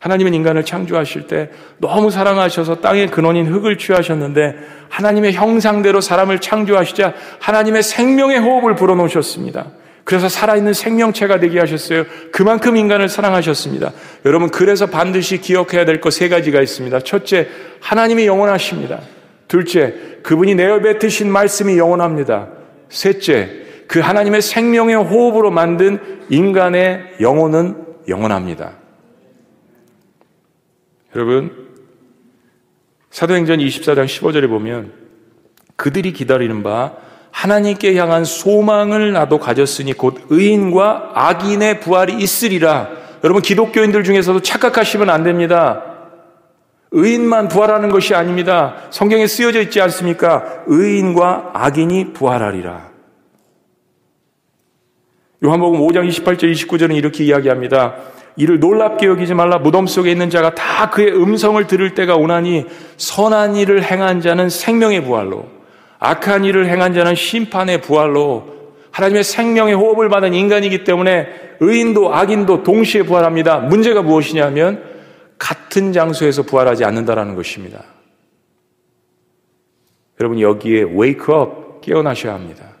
하나님은 인간을 창조하실 때 너무 사랑하셔서 땅의 근원인 흙을 취하셨는데 하나님의 형상대로 사람을 창조하시자 하나님의 생명의 호흡을 불어넣으셨습니다. 그래서 살아있는 생명체가 되게 하셨어요. 그만큼 인간을 사랑하셨습니다. 여러분, 그래서 반드시 기억해야 될 것 세 가지가 있습니다. 첫째, 하나님이 영원하십니다. 둘째, 그분이 내어 뱉으신 말씀이 영원합니다. 셋째, 그 하나님의 생명의 호흡으로 만든 인간의 영혼은 영원합니다. 여러분, 사도행전 24장 15절에 보면 그들이 기다리는 바 하나님께 향한 소망을 나도 가졌으니 곧 의인과 악인의 부활이 있으리라. 여러분 기독교인들 중에서도 착각하시면 안 됩니다. 의인만 부활하는 것이 아닙니다. 성경에 쓰여져 있지 않습니까? 의인과 악인이 부활하리라. 요한복음 5장 28절 29절은 이렇게 이야기합니다. 이를 놀랍게 여기지 말라 무덤 속에 있는 자가 다 그의 음성을 들을 때가 오나니 선한 일을 행한 자는 생명의 부활로 악한 일을 행한 자는 심판의 부활로 하나님의 생명의 호흡을 받은 인간이기 때문에 의인도 악인도 동시에 부활합니다. 문제가 무엇이냐면 같은 장소에서 부활하지 않는다라는 것입니다. 여러분 여기에 웨이크업 깨어나셔야 합니다.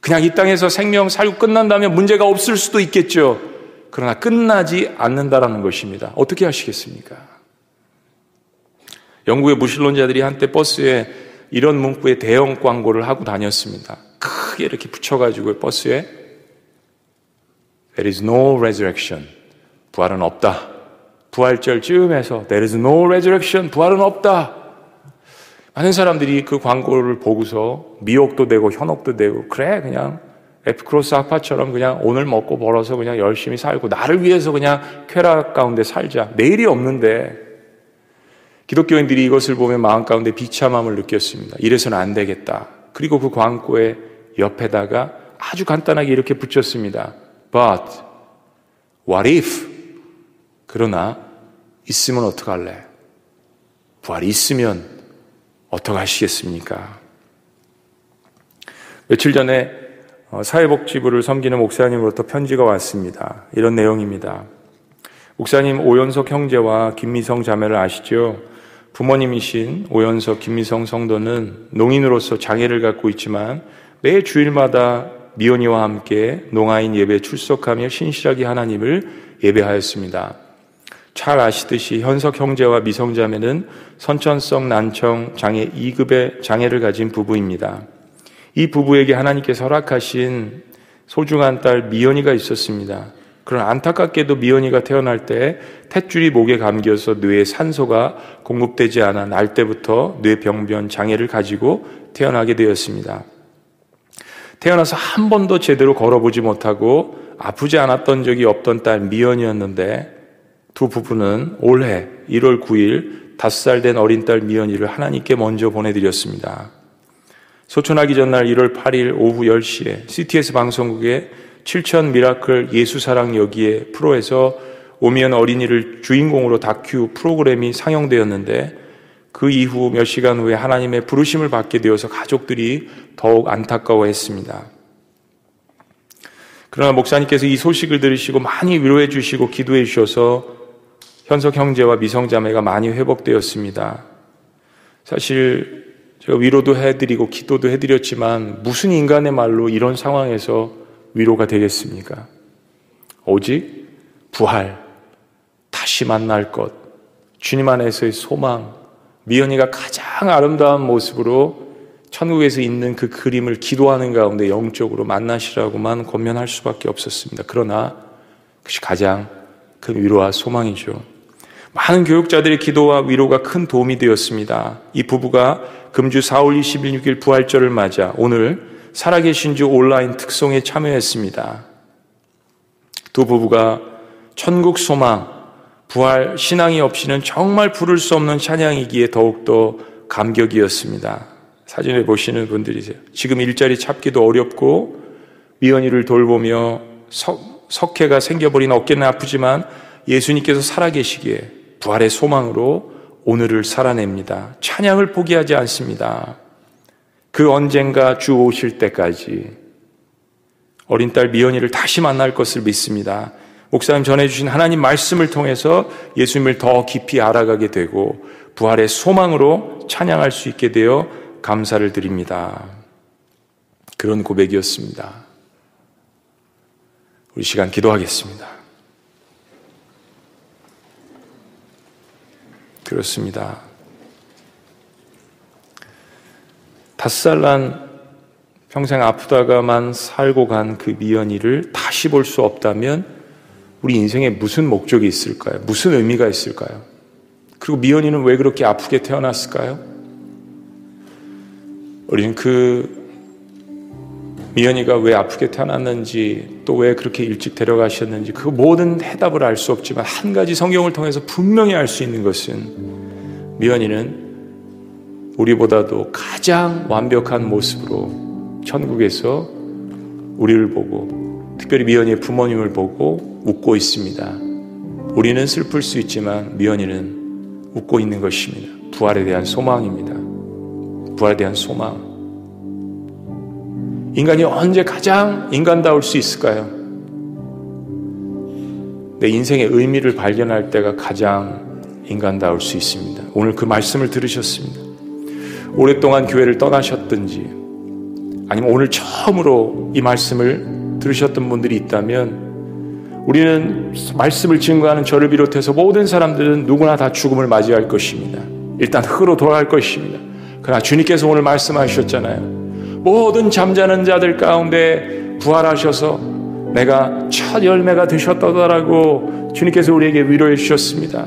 그냥 이 땅에서 생명 살고 끝난다면 문제가 없을 수도 있겠죠. 그러나 끝나지 않는다라는 것입니다. 어떻게 하시겠습니까? 영국의 무신론자들이 한때 버스에 이런 문구의 대형 광고를 하고 다녔습니다. 크게 이렇게 붙여가지고 버스에 There is no resurrection. 부활은 없다. 부활절 즈음에서 There is no resurrection. 부활은 없다. 많은 사람들이 그 광고를 보고서 미혹도 되고 현혹도 되고 그래 그냥 에프크로스 아파처럼 그냥 오늘 먹고 벌어서 그냥 열심히 살고 나를 위해서 그냥 쾌락 가운데 살자. 내일이 없는데 기독교인들이 이것을 보면 마음 가운데 비참함을 느꼈습니다. 이래서는 안 되겠다. 그리고 그 광고의 옆에다가 아주 간단하게 이렇게 붙였습니다. But what if? 그러나 있으면 어떡할래? 부활이 있으면 어떡하시겠습니까? 며칠 전에 어, 사회복지부를 섬기는 목사님으로부터 편지가 왔습니다. 이런 내용입니다. 목사님 오연석 형제와 김미성 자매를 아시죠? 부모님이신 오연석 김미성 성도는 농인으로서 장애를 갖고 있지만 매 주일마다 미연이와 함께 농아인 예배 출석하며 신실하게 하나님을 예배하였습니다. 잘 아시듯이 현석 형제와 미성자매는 선천성 난청 장애 2급의 장애를 가진 부부입니다. 이 부부에게 하나님께서 허락하신 소중한 딸 미연이가 있었습니다. 그런 안타깝게도 미연이가 태어날 때 탯줄이 목에 감겨서 뇌에 산소가 공급되지 않아 날 때부터 뇌병변 장애를 가지고 태어나게 되었습니다. 태어나서 한 번도 제대로 걸어보지 못하고 아프지 않았던 적이 없던 딸 미연이었는데 두 부부는 올해 1월 9일 5살 된 어린 딸 미연이를 하나님께 먼저 보내드렸습니다. 소천하기 전날 1월 8일 오후 10시에 CTS 방송국에 7천 미라클 예수사랑 여기에 프로에서 오미연 어린이를 주인공으로 다큐 프로그램이 상영되었는데 그 이후 몇 시간 후에 하나님의 부르심을 받게 되어서 가족들이 더욱 안타까워했습니다. 그러나 목사님께서 이 소식을 들으시고 많이 위로해 주시고 기도해 주셔서 현석 형제와 미성 자매가 많이 회복되었습니다. 사실 제가 위로도 해드리고 기도도 해드렸지만 무슨 인간의 말로 이런 상황에서 위로가 되겠습니까? 오직 부활, 다시 만날 것, 주님 안에서의 소망, 미연이가 가장 아름다운 모습으로 천국에서 있는 그 그림을 기도하는 가운데 영적으로 만나시라고만 권면할 수밖에 없었습니다. 그러나 그것이 가장 큰 위로와 소망이죠. 많은 교육자들의 기도와 위로가 큰 도움이 되었습니다. 이 부부가 금주 4월 26일 부활절을 맞아 오늘 살아계신 주 온라인 특송에 참여했습니다. 두 부부가 천국 소망, 부활, 신앙이 없이는 정말 부를 수 없는 찬양이기에 더욱더 감격이었습니다. 사진에 보시는 분들이세요. 지금 일자리 찾기도 어렵고 미연이를 돌보며 석, 석회가 생겨버린 어깨는 아프지만 예수님께서 살아계시기에 부활의 소망으로 오늘을 살아냅니다. 찬양을 포기하지 않습니다. 그 언젠가 주 오실 때까지 어린 딸 미연이를 다시 만날 것을 믿습니다. 목사님 전해주신 하나님 말씀을 통해서 예수님을 더 깊이 알아가게 되고 부활의 소망으로 찬양할 수 있게 되어 감사를 드립니다. 그런 고백이었습니다. 우리 시간 기도하겠습니다. 그렇습니다. 다섯 살 난 평생 아프다가만 살고 간 그 미연이를 다시 볼 수 없다면 우리 인생에 무슨 목적이 있을까요? 무슨 의미가 있을까요? 그리고 미연이는 왜 그렇게 아프게 태어났을까요? 우리는 그 미연이가 왜 아프게 태어났는지 또 왜 그렇게 일찍 데려가셨는지 그 모든 해답을 알 수 없지만 한 가지 성경을 통해서 분명히 알 수 있는 것은 미연이는 우리보다도 가장 완벽한 모습으로 천국에서 우리를 보고 특별히 미연이의 부모님을 보고 웃고 있습니다. 우리는 슬플 수 있지만 미연이는 웃고 있는 것입니다. 부활에 대한 소망입니다. 부활에 대한 소망. 인간이 언제 가장 인간다울 수 있을까요? 내 인생의 의미를 발견할 때가 가장 인간다울 수 있습니다. 오늘 그 말씀을 들으셨습니다. 오랫동안 교회를 떠나셨든지 아니면 오늘 처음으로 이 말씀을 들으셨던 분들이 있다면 우리는 말씀을 증거하는 저를 비롯해서 모든 사람들은 누구나 다 죽음을 맞이할 것입니다. 일단 흙으로 돌아갈 것입니다. 그러나 주님께서 오늘 말씀하셨잖아요. 모든 잠자는 자들 가운데 부활하셔서 내가 첫 열매가 되셨다라고 주님께서 우리에게 위로해 주셨습니다.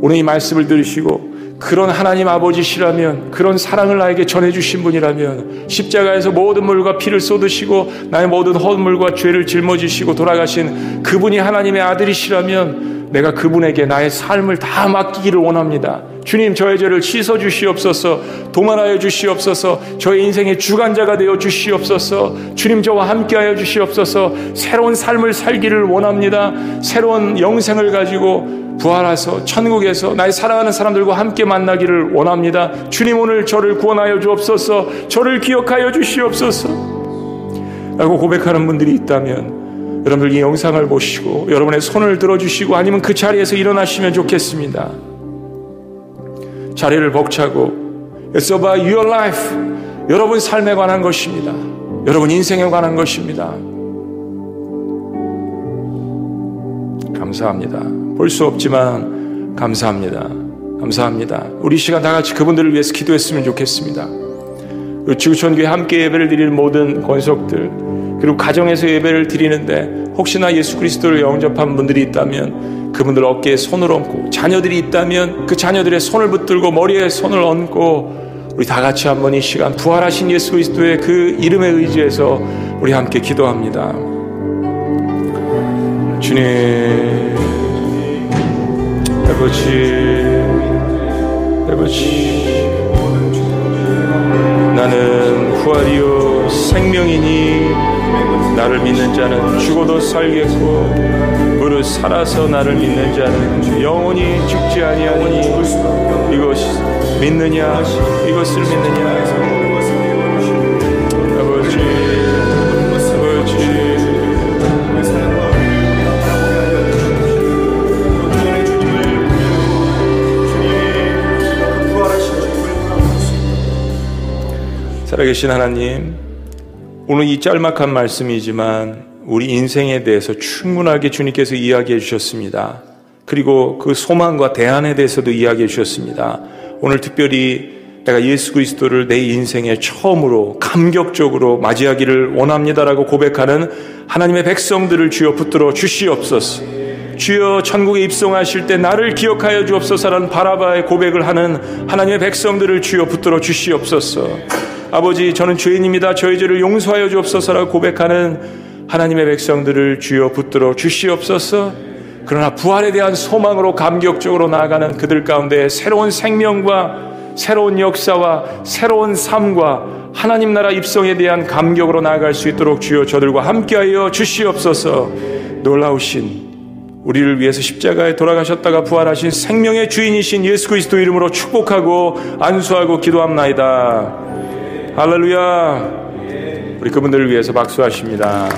오늘 이 말씀을 들으시고 그런 하나님 아버지시라면 그런 사랑을 나에게 전해주신 분이라면 십자가에서 모든 물과 피를 쏟으시고 나의 모든 허물과 죄를 짊어지시고 돌아가신 그분이 하나님의 아들이시라면 내가 그분에게 나의 삶을 다 맡기기를 원합니다. 주님 저의 죄를 씻어 주시옵소서. 도만하여 주시옵소서. 저의 인생의 주관자가 되어 주시옵소서. 주님 저와 함께하여 주시옵소서. 새로운 삶을 살기를 원합니다. 새로운 영생을 가지고 부활하서 천국에서 나의 사랑하는 사람들과 함께 만나기를 원합니다. 주님 오늘 저를 구원하여 주옵소서. 저를 기억하여 주시옵소서. 라고 고백하는 분들이 있다면 여러분들 이 영상을 보시고 여러분의 손을 들어주시고 아니면 그 자리에서 일어나시면 좋겠습니다 자리를 벅차고 It's about your life. 여러분 삶에 관한 것입니다. 여러분 인생에 관한 것입니다. 감사합니다. 볼 수 없지만 감사합니다. 감사합니다. 우리 시간 다 같이 그분들을 위해서 기도했으면 좋겠습니다. 지구촌교회 함께 예배를 드리는 모든 권속들 그리고 가정에서 예배를 드리는데 혹시나 예수 그리스도를 영접한 분들이 있다면 그분들 어깨에 손을 얹고 자녀들이 있다면 그 자녀들의 손을 붙들고 머리에 손을 얹고 우리 다 같이 한번 이 시간 부활하신 예수 그리스도의 그 이름에 의지해서 우리 함께 기도합니다. 주님 아버지 아버지 나는 부활이요 생명이니 나를 믿는 자는 죽어도 살겠고 무릇 살아서 나를 믿는 자는 영원히 죽지 아니하니 이것 믿느냐 이것을 믿느냐. 아버지 아버지. 살아계신 하나님 오늘 이 짤막한 말씀이지만 우리 인생에 대해서 충분하게 주님께서 이야기해 주셨습니다. 그리고 그 소망과 대안에 대해서도 이야기해 주셨습니다. 오늘 특별히 내가 예수 그리스도를 내 인생에 처음으로 감격적으로 맞이하기를 원합니다라고 고백하는 하나님의 백성들을 주여 붙들어 주시옵소서. 주여 천국에 입성하실 때 나를 기억하여 주옵소서라는 바라바의 고백을 하는 하나님의 백성들을 주여 붙들어 주시옵소서. 아버지 저는 죄인입니다. 저희 죄를 용서하여 주옵소서라고 고백하는 하나님의 백성들을 주여 붙들어 주시옵소서. 그러나 부활에 대한 소망으로 감격적으로 나아가는 그들 가운데 새로운 생명과 새로운 역사와 새로운 삶과 하나님 나라 입성에 대한 감격으로 나아갈 수 있도록 주여 저들과 함께하여 주시옵소서 놀라우신 우리를 위해서 십자가에 돌아가셨다가 부활하신 생명의 주인이신 예수 그리스도 이름으로 축복하고 안수하고 기도합나이다. 할렐루야. 우리 그분들을 위해서 박수하십니다.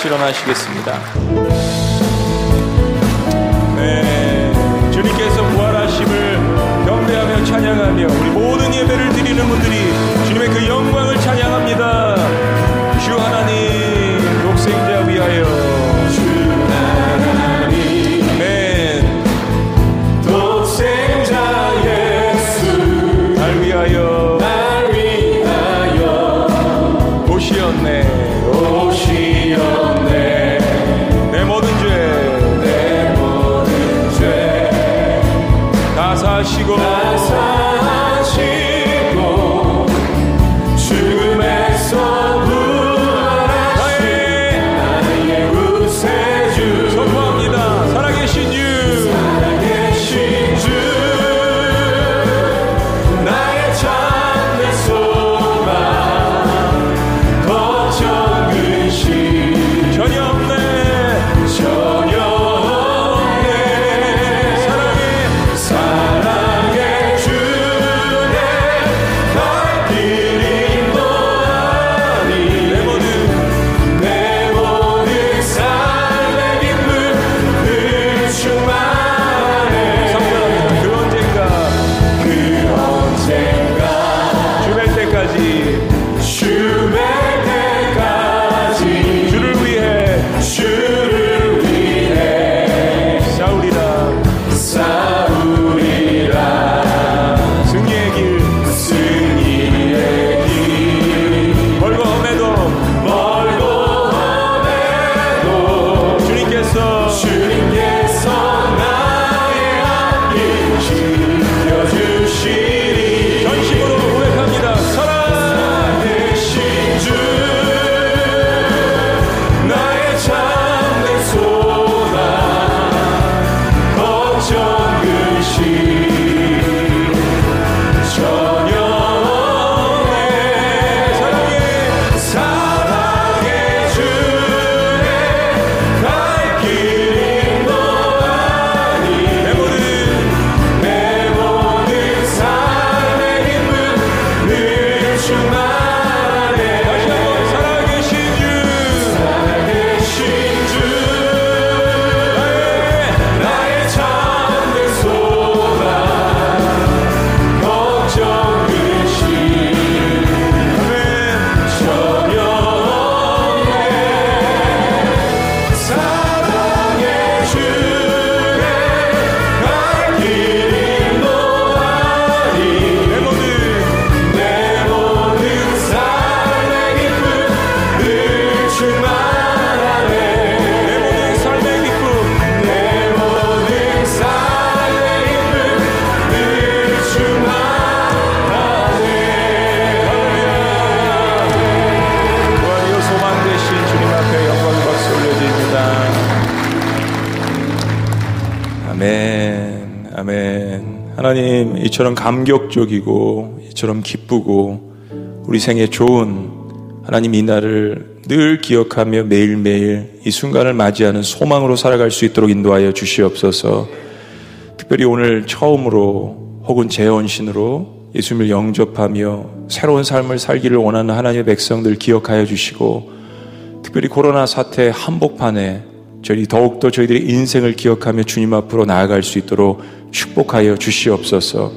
자리에서 다 같이 일어나시겠습니다. 이처럼 감격적이고, 이처럼 기쁘고, 우리 생에 좋은 하나님 이 날을 늘 기억하며 매일매일 이 순간을 맞이하는 소망으로 살아갈 수 있도록 인도하여 주시옵소서. 특별히 오늘 처음으로 혹은 재혼신으로 예수님을 영접하며 새로운 삶을 살기를 원하는 하나님의 백성들 기억하여 주시고, 특별히 코로나 사태 한복판에 저희 더욱더 저희들의 인생을 기억하며 주님 앞으로 나아갈 수 있도록 축복하여 주시옵소서.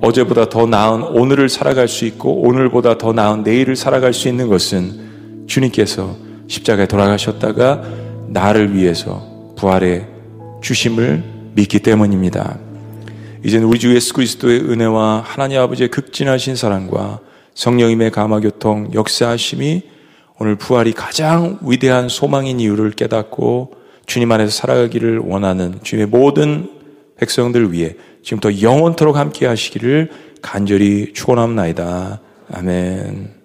어제보다 더 나은 오늘을 살아갈 수 있고 오늘보다 더 나은 내일을 살아갈 수 있는 것은 주님께서 십자가에 돌아가셨다가 나를 위해서 부활해 주심을 믿기 때문입니다. 이제는 우리 주 예수 그리스도의 은혜와 하나님 아버지의 극진하신 사랑과 성령님의 감화교통 역사하심이 오늘 부활이 가장 위대한 소망인 이유를 깨닫고 주님 안에서 살아가기를 원하는 주님의 모든 백성들 위해 지금부터 영원토록 함께 하시기를 간절히 축원합나이다. 아멘.